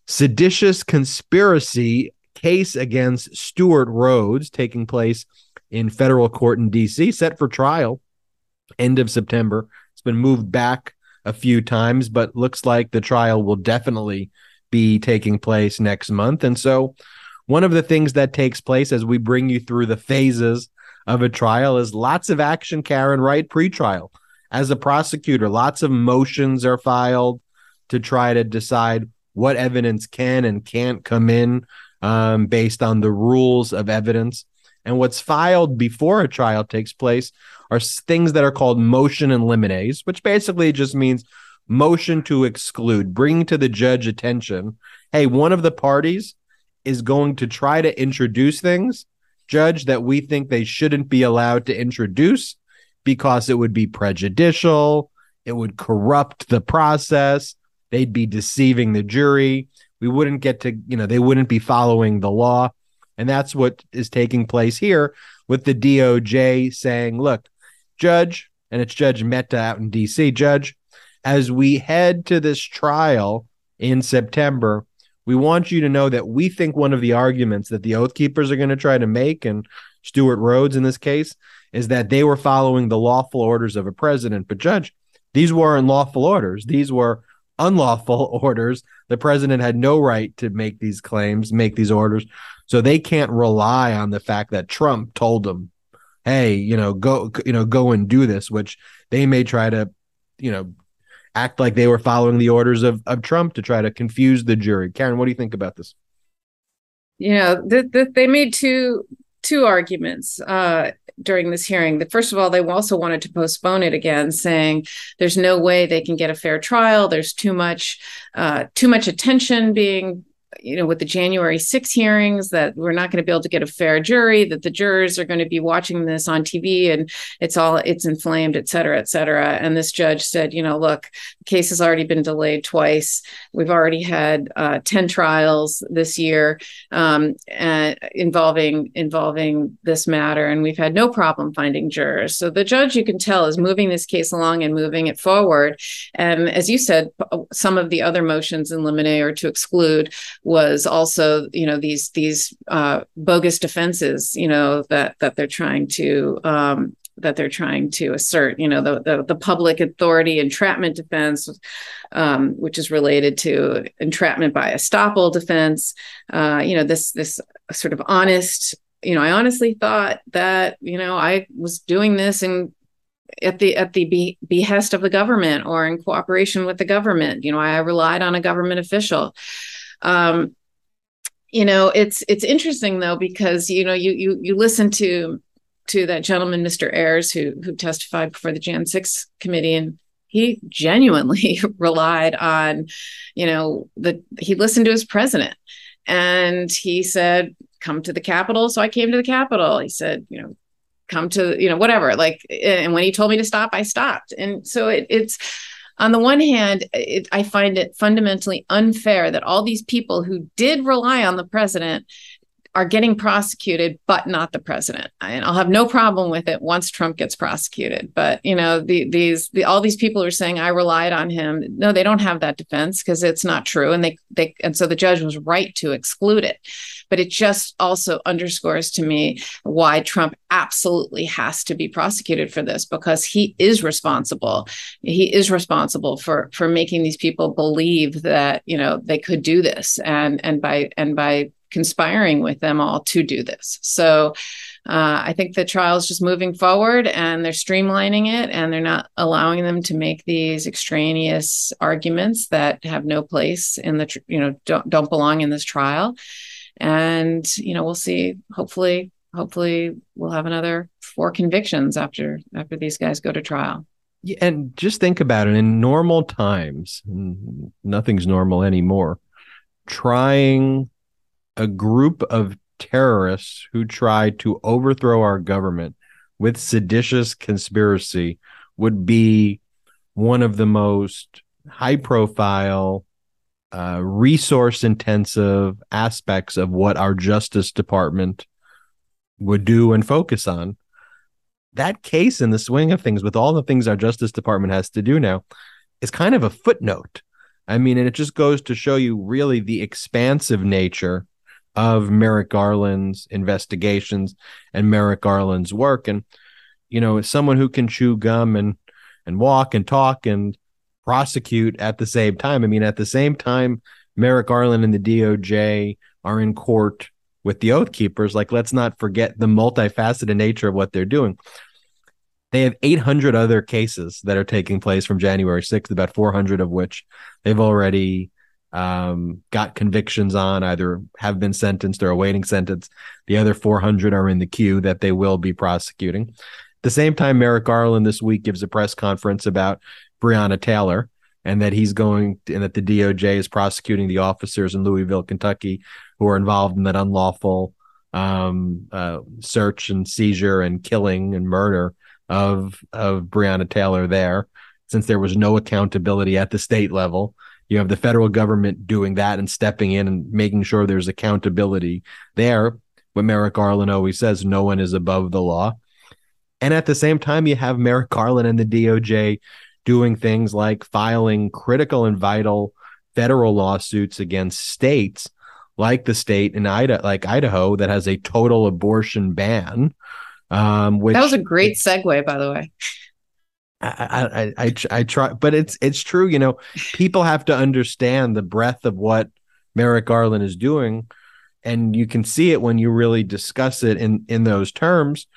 seditious conspiracy case against Stewart Rhodes taking place in federal court in DC, set for trial end of September. It's been moved back a few times, but looks like the trial will definitely be taking place next month. And so, one of the things that takes place as we bring you through the phases of a trial is lots of action, Karen, right? Pre-trial. As a prosecutor, lots of motions are filed to try to decide what evidence can and can't come in um, based on the rules of evidence. And what's filed before a trial takes place are things that are called motions in limine, which basically just means motion to exclude, bring to the judge attention. Hey, one of the parties is going to try to introduce things, judge, that we think they shouldn't be allowed to introduce because it would be prejudicial, it would corrupt the process, they'd be deceiving the jury. We wouldn't get to, you know, they wouldn't be following the law. And that's what is taking place here with the DOJ saying, look, Judge, and it's Judge Mehta out in DC. Judge, as we head to this trial in September, we want you to know that we think one of the arguments that the Oath Keepers are going to try to make, and Stewart Rhodes in this case, is that they were following the lawful orders of a president. But, Judge, these weren't lawful orders. These were unlawful orders. The president had no right to make these claims, make these orders. So they can't rely on the fact that Trump told them hey, you know, go, you know, go and do this, which they may try to, you know, act like they were following the orders of, of Trump to try to confuse the jury. Karen, what do you think about this?
You know, the, the, they made two two arguments uh, during this hearing. The first of all, they also wanted to postpone it again, saying there's no way they can get a fair trial. There's too much uh, too much attention being you know, with the January 6 hearings, that we're not going to be able to get a fair jury, that the jurors are going to be watching this on TV and it's all, it's inflamed, et cetera, et cetera. And this judge said, you know, look, the case has already been delayed twice. We've already had uh, 10 trials this year um, involving, involving this matter, and we've had no problem finding jurors. So the judge, you can tell, is moving this case along and moving it forward. And as you said, some of the other motions in limine are to exclude was also you know these these uh, bogus defenses you know that that they're trying to um, that they're trying to assert you know the the, the public authority entrapment defense um, which is related to entrapment by estoppel defense. Uh, you know this this sort of honest you know i honestly thought that you know i was doing this and at the at the be, behest of the government or in cooperation with the government. You know i relied on a government official um, you know, it's it's interesting though because you know you you you listen to to that gentleman, Mr. Ayres, who who testified before the Jan six committee, and he genuinely relied on, you know, the he listened to his president, and he said, "Come to the Capitol." So I came to the Capitol. He said, you know, come to you know whatever like and when he told me to stop i stopped and so it, it's on the one hand, it, I find it fundamentally unfair that all these people who did rely on the president are getting prosecuted, but not the president. And I'll have no problem with it once Trump gets prosecuted. But you know, the, these the, all these people are saying I relied on him. No, they don't have that defense because it's not true, and they they and so the judge was right to exclude it. But it just also underscores to me why Trump absolutely has to be prosecuted for this because he is responsible. He is responsible for for making these people believe that you know they could do this, and and by and by conspiring with them all to do this. So uh, I think the trial is just moving forward and they're streamlining it and they're not allowing them to make these extraneous arguments that have no place in the, you know, don't, don't belong in this trial. And, you know, we'll see, hopefully, hopefully we'll have another four convictions after, after these guys go to trial.
Yeah, and just think about it in normal times, nothing's normal anymore. Trying a group of terrorists who tried to overthrow our government with seditious conspiracy would be one of the most high profile, uh, resource intensive aspects of what our Justice Department would do and focus on. That case in the swing of things, with all the things our Justice Department has to do now, is kind of a footnote. I mean, and it just goes to show you really the expansive nature of Merrick Garland's investigations and Merrick Garland's work. And, you know, someone who can chew gum and and walk and talk and prosecute at the same time. I mean, at the same time, Merrick Garland and the DOJ are in court with the Oath Keepers. Like, let's not forget the multifaceted nature of what they're doing. They have 800 other cases that are taking place from January 6th, about 400 of which they've already um, got convictions on, either have been sentenced or awaiting sentence. The other 400 are in the queue that they will be prosecuting. At the same time, Merrick Garland this week gives a press conference about Breonna Taylor and that he's going to, and that the DOJ is prosecuting the officers in Louisville, Kentucky, who are involved in that unlawful um, uh, search and seizure and killing and murder of of Breonna Taylor there, since there was no accountability at the state level. You have the federal government doing that and stepping in and making sure there's accountability there. What Merrick Garland always says, no one is above the law. And at the same time, you have Merrick Garland and the DOJ doing things like filing critical and vital federal lawsuits against states like the state in Idaho, like Idaho, that has a total abortion ban.
Um, which that was a great segue, by the way.
I, I, I, I try, but it's it's true. You know, people have to understand the breadth of what Merrick Garland is doing, and you can see it when you really discuss it in in those terms,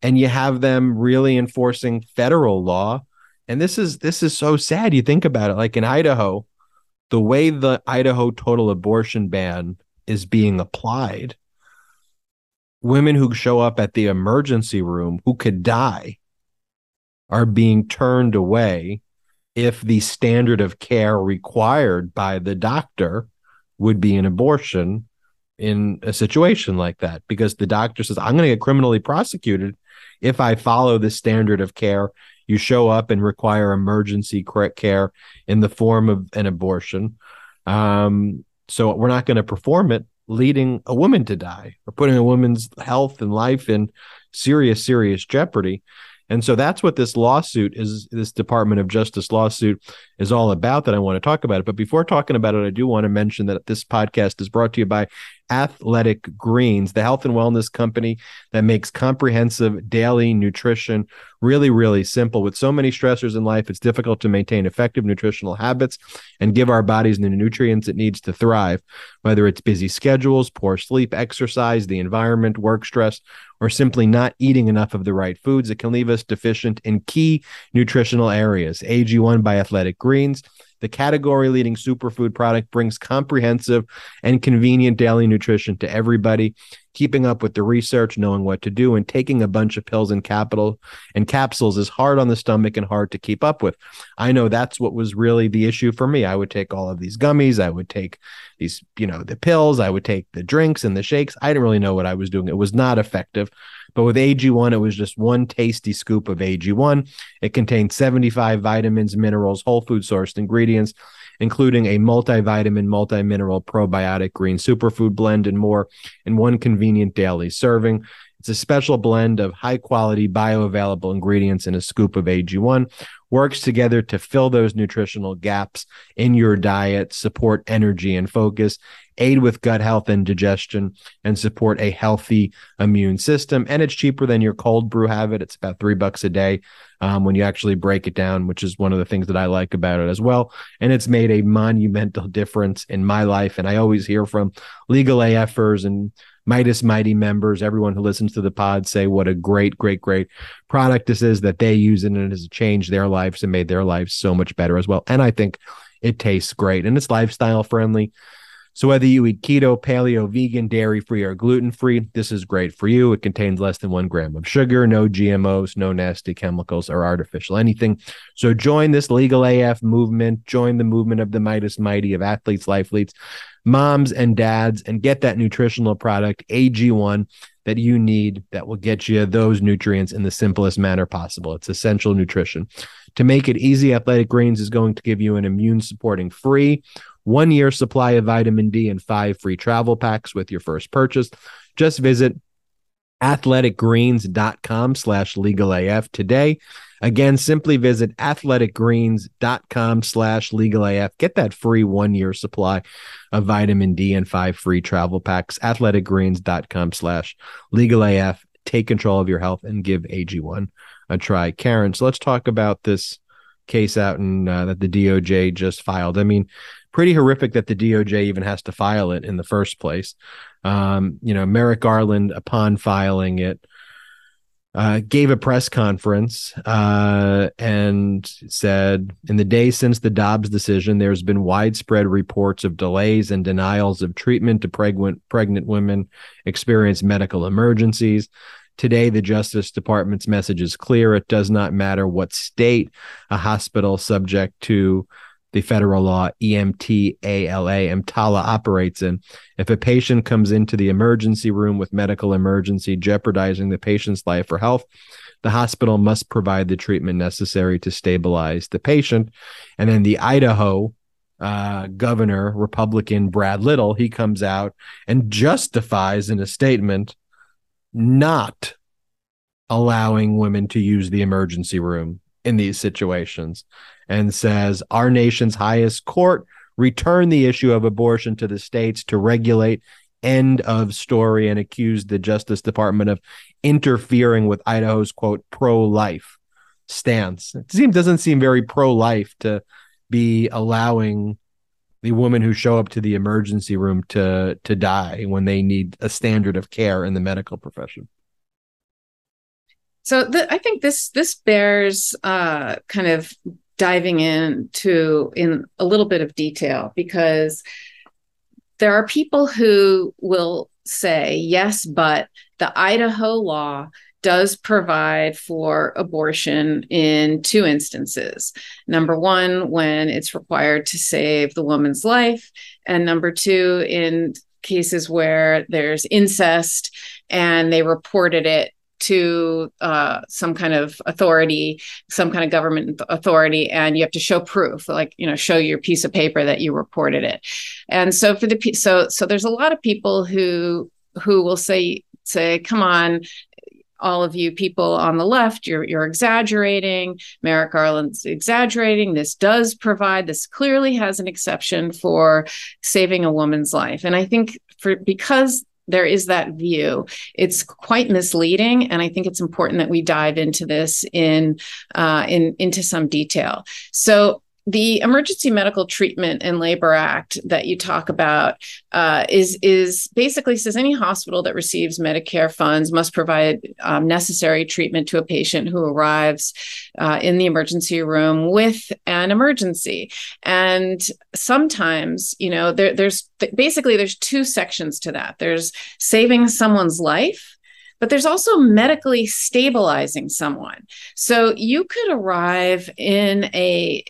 and you have them really enforcing federal law. And this is this is so sad. You think about it, like in Idaho, the way the Idaho total abortion ban is being applied, women who show up at the emergency room who could die are being turned away if the standard of care required by the doctor would be an abortion in a situation like that. Because the doctor says i'm going to get criminally prosecuted if i follow the standard of care. You show up and require emergency care in the form of an abortion. Um, so we're not going to perform it leading a woman to die or putting a woman's health and life in serious serious jeopardy and so that's what this lawsuit is, this Department of Justice lawsuit is all about that I want to talk about it. But before talking about it, I do want to mention that this podcast is brought to you by Athletic Greens, the health and wellness company that makes comprehensive daily nutrition really, really simple. With so many stressors in life, it's difficult to maintain effective nutritional habits and give our bodies the nutrients it needs to thrive, whether it's busy schedules, poor sleep, exercise, the environment, work stress, or simply not eating enough of the right foods. It can leave us deficient in key nutritional areas. AG1 by Athletic Greens the category leading superfood product brings comprehensive and convenient daily nutrition to everybody. Keeping up with the research, knowing what to do, and taking a bunch of pills and capital and capsules is hard on the stomach and hard to keep up with. I know that's what was really the issue for me. I would take all of these gummies, I would take these, you know, the pills, I would take the drinks and the shakes. I didn't really know what I was doing. It was not effective. But with AG1, it was just one tasty scoop of AG1. It contained 75 vitamins, minerals, whole food sourced ingredients, including a multivitamin, multi-mineral probiotic green superfood blend and more in one convenient daily serving. It's a special blend of high quality bioavailable ingredients in a scoop of AG1 works together to fill those nutritional gaps in your diet, support energy and focus, aid with gut health and digestion, and support a healthy immune system. And it's cheaper than your cold brew habit. It's about three bucks a day um, when you actually break it down, which is one of the things that I like about it as well. And it's made a monumental difference in my life. And I always hear from legal AFers and Meidas Mighty members, everyone who listens to the pod say what a great, great, great product this is that they use and it has changed their lives and made their lives so much better as well. And I think it tastes great and it's lifestyle friendly. So whether you eat keto, paleo, vegan, dairy free, or gluten free, this is great for you. It contains less than one gram of sugar, no GMOs, no nasty chemicals or artificial anything. So join this legal AF movement. Join the movement of the Meidas Mighty of athletes, life leads, moms and dads, and get that nutritional product AG1 that you need that will get you those nutrients in the simplest manner possible. It's essential nutrition. To make it easy, Athletic Greens is going to give you an immune supporting free one year supply of vitamin D and five free travel packs with your first purchase. Just visit athleticgreens.com slash legalaf today. Again, simply visit athleticgreens.com slash legalaf. Get that free one year supply of vitamin D and five free travel packs. Athleticgreens.com slash legalaf. Take control of your health and give AG1 a try. Karen, so let's talk about this case out and uh, that the DOJ just filed. I mean, pretty horrific that the DOJ even has to file it in the first place. Um, you know, Merrick Garland, upon filing it, uh, gave a press conference uh, and said, In the days since the Dobbs decision, there's been widespread reports of delays and denials of treatment to pregnant, pregnant women experience medical emergencies. Today, the Justice Department's message is clear. It does not matter what state a hospital subject to the federal law EMTALA EMTALA operates in. If a patient comes into the emergency room with medical emergency jeopardizing the patient's life or health, the hospital must provide the treatment necessary to stabilize the patient. And then the Idaho uh, governor, Republican Brad Little, he comes out and justifies in a statement not allowing women to use the emergency room in these situations and says our nation's highest court returned the issue of abortion to the states to regulate end of story and accused the justice department of interfering with idaho's quote pro-life stance. It seems doesn't seem very pro-life to be allowing the women who show up to the emergency room to to die when they need a standard of care in the medical profession.
So the, I think this this bears uh, kind of diving into in a little bit of detail because there are people who will say yes but the idaho law does provide for abortion in two instances. Number one, when it's required to save the woman's life, and number two, in cases where there's incest and they reported it to uh, some kind of authority, some kind of government authority, and you have to show proof, like you know, show your piece of paper that you reported it. And so for the so so there's a lot of people who who will say say, come on, all of you people on the left, you're you're exaggerating. Merrick Garland's exaggerating. This does provide. This clearly has an exception for saving a woman's life, and I think for because there is that view. It's quite misleading, and I think it's important that we dive into this in uh, in into some detail. So the emergency medical treatment and labor act that you talk about uh, is is basically says any hospital that receives medicare funds must provide um, necessary treatment to a patient who arrives uh, in the emergency room with an emergency and sometimes you know there, there's basically there's two sections to that there's saving someone's life but there's also medically stabilizing someone. So you could arrive in a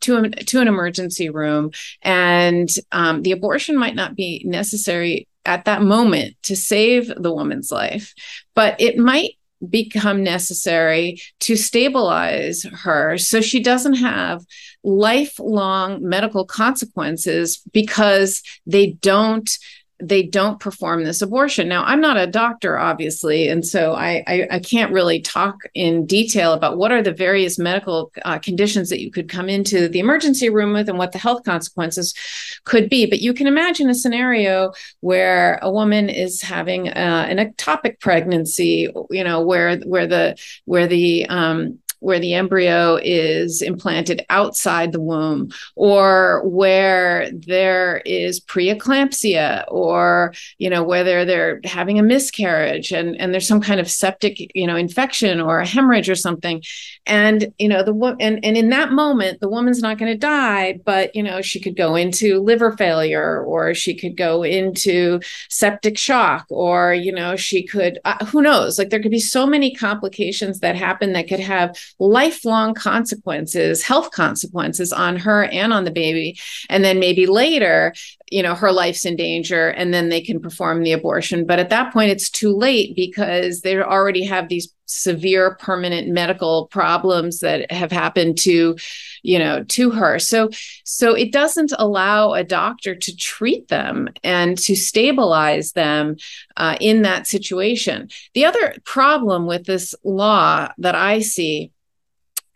to, to an emergency room. And um, the abortion might not be necessary at that moment to save the woman's life but it might become necessary to stabilize her so she doesn't have lifelong medical consequences because they don't they don't perform this abortion. Now, I'm not a doctor, obviously, and so I, I, I can't really talk in detail about what are the various medical uh, conditions that you could come into the emergency room with and what the health consequences could be. But you can imagine a scenario where a woman is having uh, an ectopic pregnancy, you know, where where the where the um, where the embryo is implanted outside the womb, or where there is preeclampsia, or you know whether they're having a miscarriage and and there's some kind of septic you know infection or a hemorrhage or something, and you know the and and in that moment the woman's not going to die, but you know she could go into liver failure, or she could go into septic shock, or you know she could uh, who knows? Like there could be so many complications that happen that could have lifelong consequences, health consequences on her and on the baby. And then maybe later, you know her life's in danger and then they can perform the abortion. But at that point it's too late because they already have these severe permanent medical problems that have happened to you know to her. So so it doesn't allow a doctor to treat them and to stabilize them uh, in that situation. The other problem with this law that i see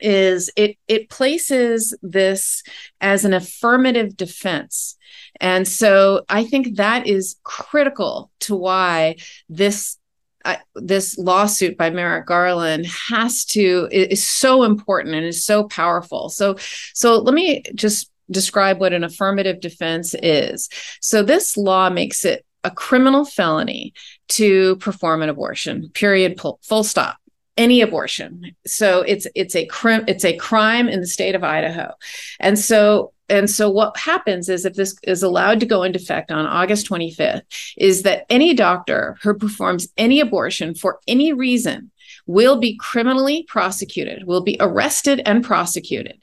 is it it places this as an affirmative defense and so i think that is critical to why this uh, this lawsuit by Merrick Garland has to is so important and is so powerful. So so let me just describe what an affirmative defense is. So this law makes it a criminal felony to perform an abortion. Period. Full stop any abortion. So it's it's a crime it's a crime in the state of Idaho. And so and so what happens is if this is allowed to go into effect on August 25th is that any doctor who performs any abortion for any reason will be criminally prosecuted, will be arrested and prosecuted.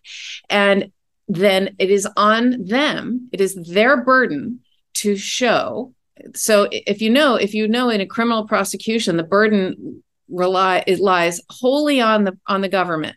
And then it is on them, it is their burden to show so if you know if you know in a criminal prosecution the burden rely it lies wholly on the on the government.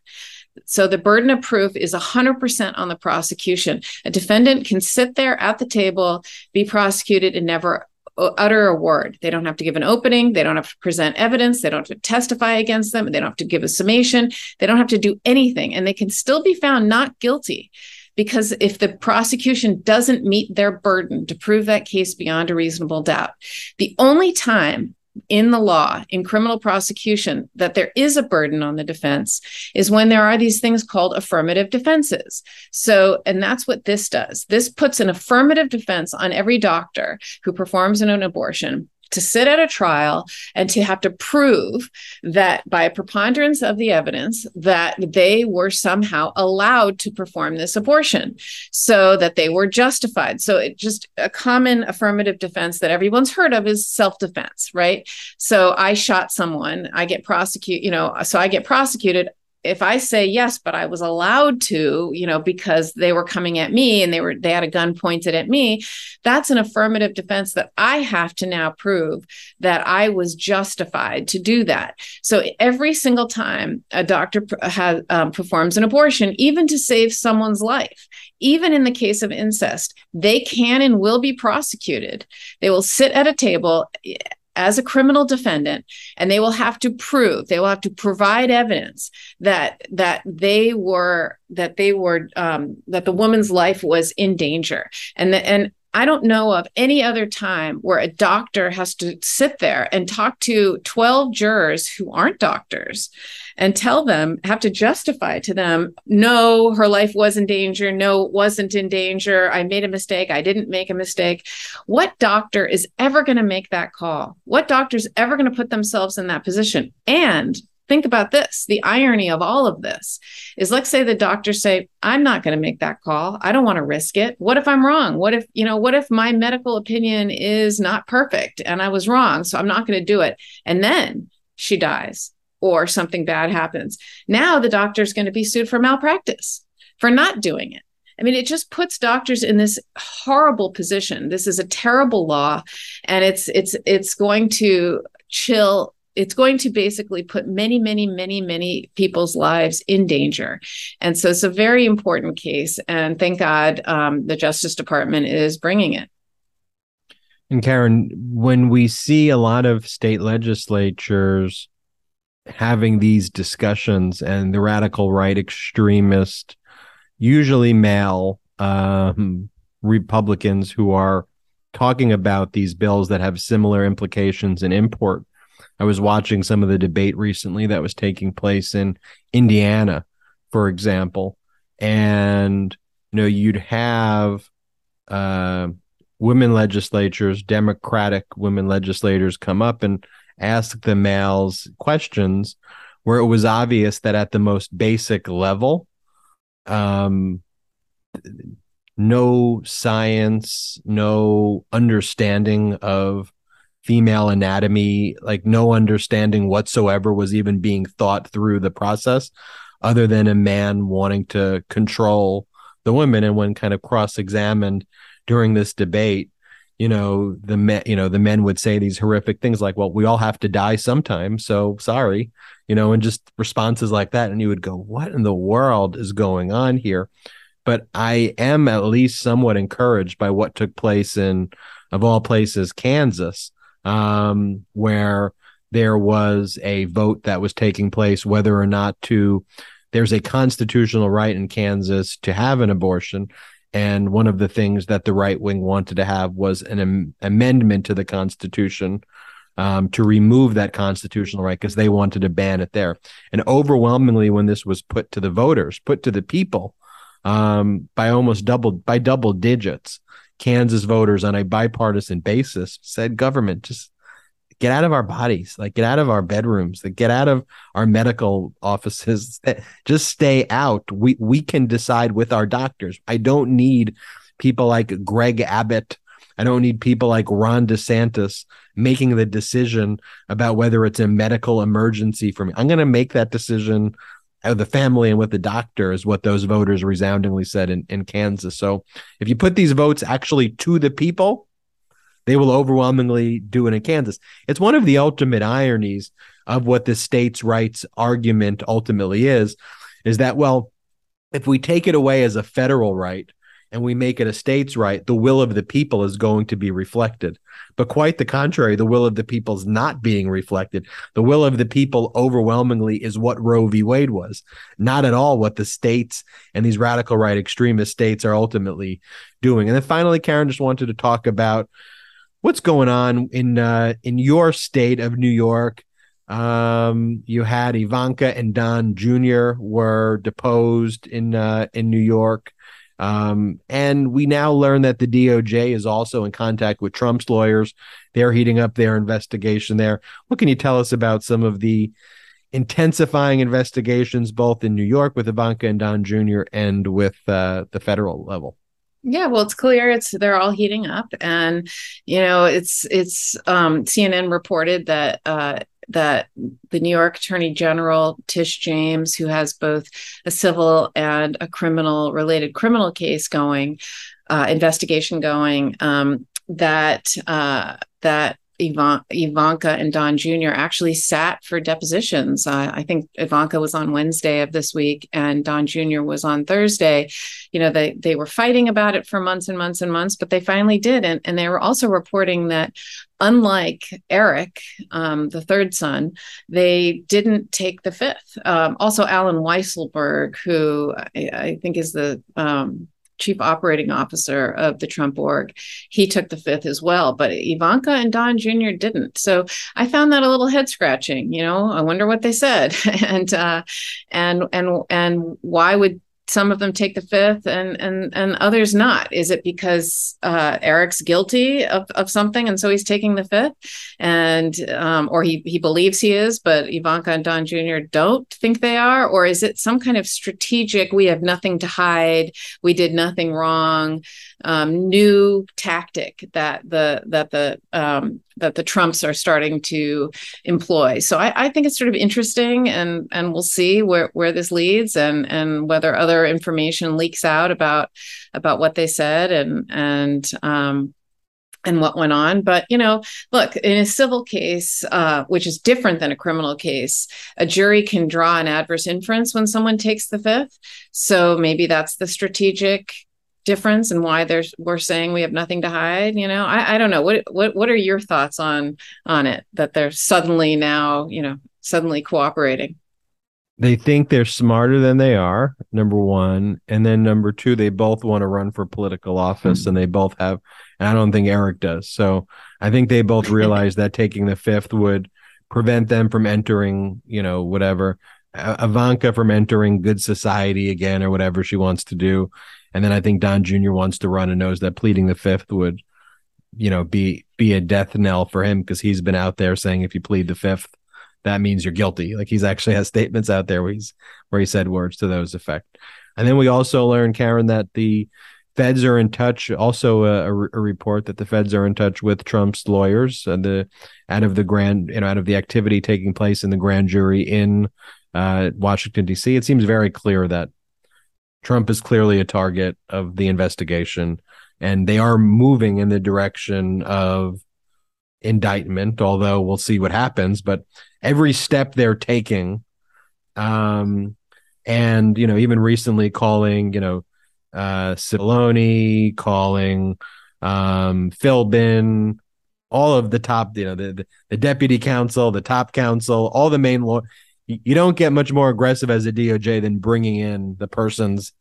So the burden of proof is 100% on the prosecution. A defendant can sit there at the table be prosecuted and never utter a word. They don't have to give an opening. They don't have to present evidence. They don't have to testify against them. They don't have to give a summation. They don't have to do anything. And they can still be found not guilty because if the prosecution doesn't meet their burden to prove that case beyond a reasonable doubt the only time in the law in criminal prosecution that there is a burden on the defense is when there are these things called affirmative defenses. So, and that's what this does. This puts an affirmative defense on every doctor who performs an abortion to sit at a trial and to have to prove that by a preponderance of the evidence that they were somehow allowed to perform this abortion so that they were justified. So it just a common affirmative defense that everyone's heard of is self-defense right? So i shot someone i get prosecuted you know so i get prosecuted if I say yes, but I was allowed to, you know, because they were coming at me and they were they had a gun pointed at me, that's an affirmative defense that I have to now prove that I was justified to do that. So every single time a doctor has um, performs an abortion, even to save someone's life, even in the case of incest, they can and will be prosecuted. They will sit at a table as a criminal defendant and they will have to prove they will have to provide evidence that that they were that they were um, that the woman's life was in danger. And the, and I don't know of any other time where a doctor has to sit there and talk to 12 jurors who aren't doctors and tell them, have to justify to them, no, her life was in danger. No, it wasn't in danger. I made a mistake. I didn't make a mistake. What doctor is ever going to make that call? What doctor is ever going to put themselves in that position? And think about this the irony of all of this is let's say the doctors say i'm not going to make that call i don't want to risk it what if i'm wrong what if you know what if my medical opinion is not perfect and i was wrong so i'm not going to do it and then she dies or something bad happens. Now the doctor is going to be sued for malpractice for not doing it. I mean, it just puts doctors in this horrible position. This is a terrible law, and it's it's it's going to chill. It's going to basically put many, many, many, many people's lives in danger. And so it's a very important case. And thank God um, the Justice Department is bringing it.
And Karen, when we see a lot of state legislatures having these discussions and the radical right extremist, usually male um, Republicans who are talking about these bills that have similar implications in import. I was watching some of the debate recently that was taking place in Indiana, for example, and you know you'd have uh, women legislatures, Democratic women legislators, come up and ask the males questions where it was obvious that at the most basic level, um, no science, no understanding of female anatomy, like no understanding whatsoever was even being thought through the process, other than a man wanting to control the women. And when kind of cross examined during this debate, you know the men you know the men would say these horrific things like well we all have to die sometime so sorry you know and just responses like that. And you would go what in the world is going on here? But i am at least somewhat encouraged by what took place in of all places kansas um, where there was a vote that was taking place whether or not to there's a constitutional right in Kansas to have an abortion and one of the things that the right wing wanted to have was an am- amendment to the Constitution um, to remove that constitutional right because they wanted to ban it there. And overwhelmingly, when this was put to the voters, put to the people, um, by almost double by double digits, Kansas voters on a bipartisan basis said, "Government, just get out of our bodies like get out of our bedrooms like get out of our medical offices. Just stay out. We we can decide with our doctors. I don't need people like greg abbott. I don't need people like ron desantis making the decision about whether it's a medical emergency for me. I'm going to make that decision of the family and with the doctor is what those voters resoundingly said in, in kansas. So if you put these votes actually to the people they will overwhelmingly do it in Kansas. It's one of the ultimate ironies of what the states' rights argument ultimately is, is that, well, if we take it away as a federal right and we make it a state's right, the will of the people is going to be reflected. But quite the contrary, the will of the people is not being reflected. The will of the people overwhelmingly is what Roe v. Wade was, not at all what the states and these radical right extremist states are ultimately doing. And then finally, Karen just wanted to talk about what's going on in uh, in your state of New York? Um, you had Ivanka and Don Jr. were deposed in uh, in New York. Um, and we now learn that the DOJ is also in contact with Trump's lawyers. They're heating up their investigation there. What can you tell us about some of the intensifying investigations, both in New York with Ivanka and Don Jr. and with uh, the federal level?
Yeah, well, it's clear it's they're all heating up, and you know, it's it's um, CNN reported that uh, that the New York Attorney General Tish James, who has both a civil and a criminal related criminal case going, uh, investigation going, um, that uh, that Ivanka and Don Jr. actually sat for depositions. Uh, I think Ivanka was on Wednesday of this week, and Don Jr. was on Thursday. You know, they they were fighting about it for months and months and months, but they finally did, and and they were also reporting that. Unlike Eric, um, the third son, they didn't take the fifth. Um, also, Allen Weisselberg, who I, I think is the um, chief operating officer of the Trump org, he took the fifth as well. But Ivanka and Don Jr. didn't. So I found that a little head scratching. You know, I wonder what they said, and uh, and and and why would some of them take the fifth and and and others not. Is it because uh, eric's guilty of, of something and so he's taking the fifth? And um, or he he believes he is but ivanka and don jr don't think they are? Or is it some kind of strategic we have nothing to hide we did nothing wrong um, new tactic that the that the um, that the Trumps are starting to employ. So I, I, think it's sort of interesting, and and we'll see where where this leads, and and whether other information leaks out about about what they said, and and um, and what went on. But you know, look, in a civil case, uh, which is different than a criminal case, a jury can draw an adverse inference when someone takes the fifth. So maybe that's the strategic difference and why there's we're saying we have nothing to hide you know? I, I don't know. What what what are your thoughts on on it that they're suddenly now you know suddenly cooperating?
They think they're smarter than they are number one. And then number two they both want to run for political office mm-hmm. and they both have and i don't think eric does. So i think they both realize that taking the fifth would prevent them from entering you know whatever Ivanka from entering good society again or whatever she wants to do and then I think Don Jr. wants to run and knows that pleading the fifth would, you know, be be a death knell for him because he's been out there saying if you plead the fifth, that means you're guilty. Like he's actually has statements out there where he's where he said words to those effect. And then we also learned, Karen, that the feds are in touch. Also, a, a, report that the feds are in touch with Trump's lawyers and the out of the grand, you know, out of the activity taking place in the grand jury in uh, Washington D.C. It seems very clear that Trump is clearly a target of the investigation, and they are moving in the direction of indictment. Although we'll see what happens, but every step they're taking, um, and you know, even recently calling, you know, uh, Cipollone, calling um, Philbin, all of the top, you know, the, the, the deputy counsel, the top counsel, all the main law. You don't get much more aggressive as a DOJ than bringing in the person's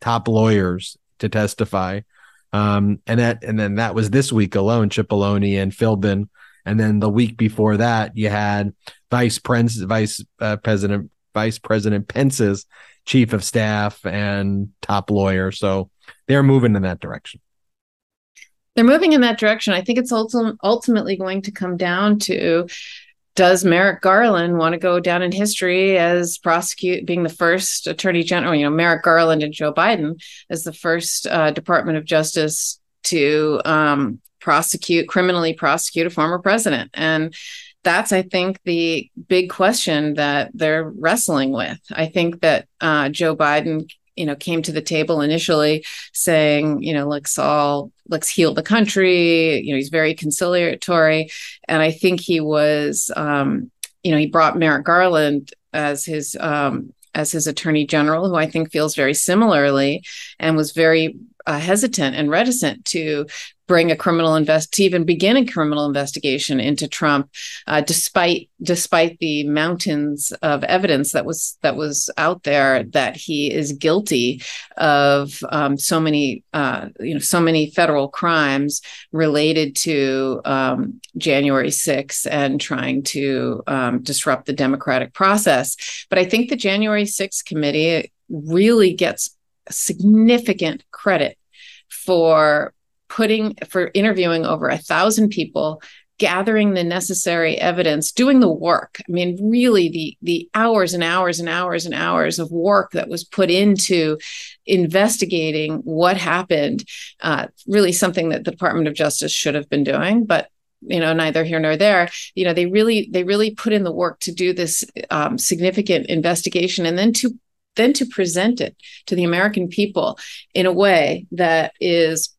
top lawyers to testify. Um, and that, and then that was this week alone, Cipollone and Philbin. And then the week before that, you had Vice Prince, Vice uh, President, Vice President Pence's chief of staff and top lawyer. So they're moving in that direction
they're moving in that direction. I think it's ultimately going to come down to does Merrick Garland want to go down in history as prosecute being the first attorney general, you know, Merrick Garland and Joe Biden as the first uh, Department of Justice to um, prosecute, criminally prosecute a former president. And that's, I think, the big question that they're wrestling with. I think that uh, Joe Biden you know came to the table initially saying you know let's all let's heal the country. You know he's very conciliatory. And i think he was um you know he brought merrick garland as his um as his attorney general who i think feels very similarly and was very uh, hesitant and reticent to bring a criminal invest to even begin a criminal investigation into Trump, uh, despite despite the mountains of evidence that was that was out there that he is guilty of um, so many uh, you know so many federal crimes related to um, January 6th and trying to um, disrupt the democratic process. But I think the January 6th committee really gets significant credit for putting for interviewing over a thousand people gathering the necessary evidence doing the work. I mean really the the hours and hours and hours and hours of work that was put into investigating what happened uh, really something that the department of justice should have been doing but you know neither here nor there. You know they really they really put in the work to do this um, significant investigation and then to then to present it to the american people in a way that is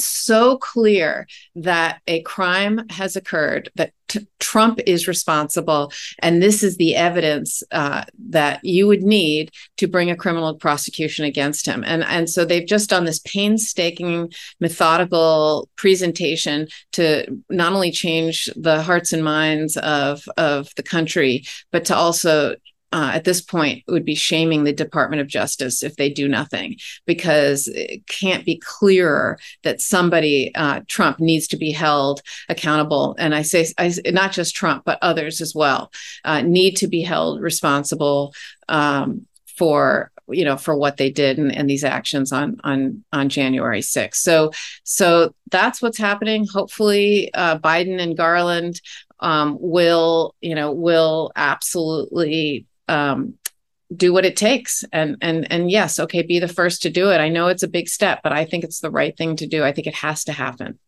so clear that a crime has occurred, that t- Trump is responsible, and this is the evidence uh, that you would need to bring a criminal prosecution against him. And and so they've just done this painstaking, methodical presentation to not only change the hearts and minds of of the country, but to also uh, at this point would be shaming the Department of Justice if they do nothing, because it can't be clearer that somebody, uh, Trump, needs to be held accountable. And I say, I, not just Trump, but others as well, uh, need to be held responsible um, for you know for what they did and, and these actions on on on January 6th. So so that's what's happening. Hopefully, uh, Biden and Garland um, will you know will absolutely um, do what it takes and and and yes okay be the first to do it i know it's a big step but i think it's the right thing to do i think it has to happen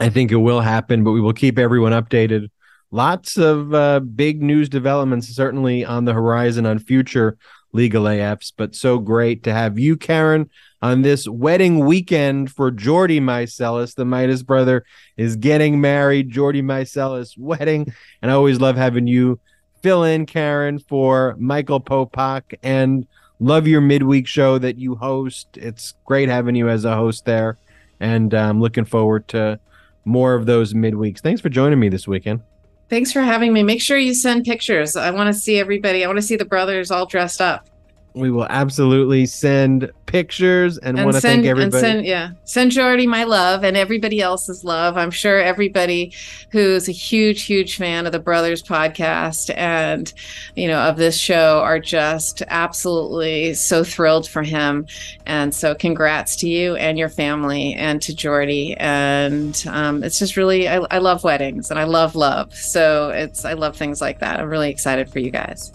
i think it will happen but we will keep everyone updated lots of uh, big news developments certainly on the horizon on future legal afs but so great to have you karen on this wedding weekend for jordy Meiselas. The Meidas brother is getting married. Jordy Meiselas wedding. And I always love having you fill in, Karen, for Michael Popok and love your midweek show that you host. It's great having you as a host there. And I'm um, looking forward to more of those midweeks. Thanks for joining me this weekend.
Thanks for having me. Make sure you send pictures. I want to see everybody. I want to see the brothers all dressed up
we will absolutely send pictures and, and want to thank everybody.
Send, yeah, send Jordy my love and everybody else's love. I'm sure everybody who's a huge, huge fan of the Brothers podcast and you know of this show are just absolutely so thrilled for him. And so, congrats to you and your family and to Jordy. And um, it's just really, I, I love weddings and I love love. So it's, I love things like that. I'm really excited for you guys.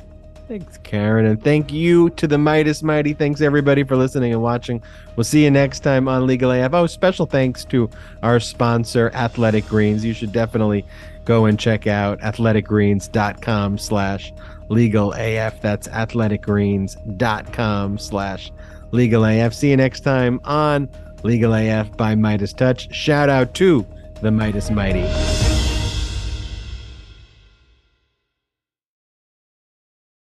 Thanks, Karen. And thank you to the Meidas Mighty. Thanks, everybody, for listening and watching. We'll see you next time on Legal AF. Oh, special thanks to our sponsor, Athletic Greens. You should definitely go and check out athleticgreens.com slash legal AF. That's athleticgreens.com slash Legal AF. See you next time on Legal AF by Meidas Touch. Shout out to the Meidas Mighty.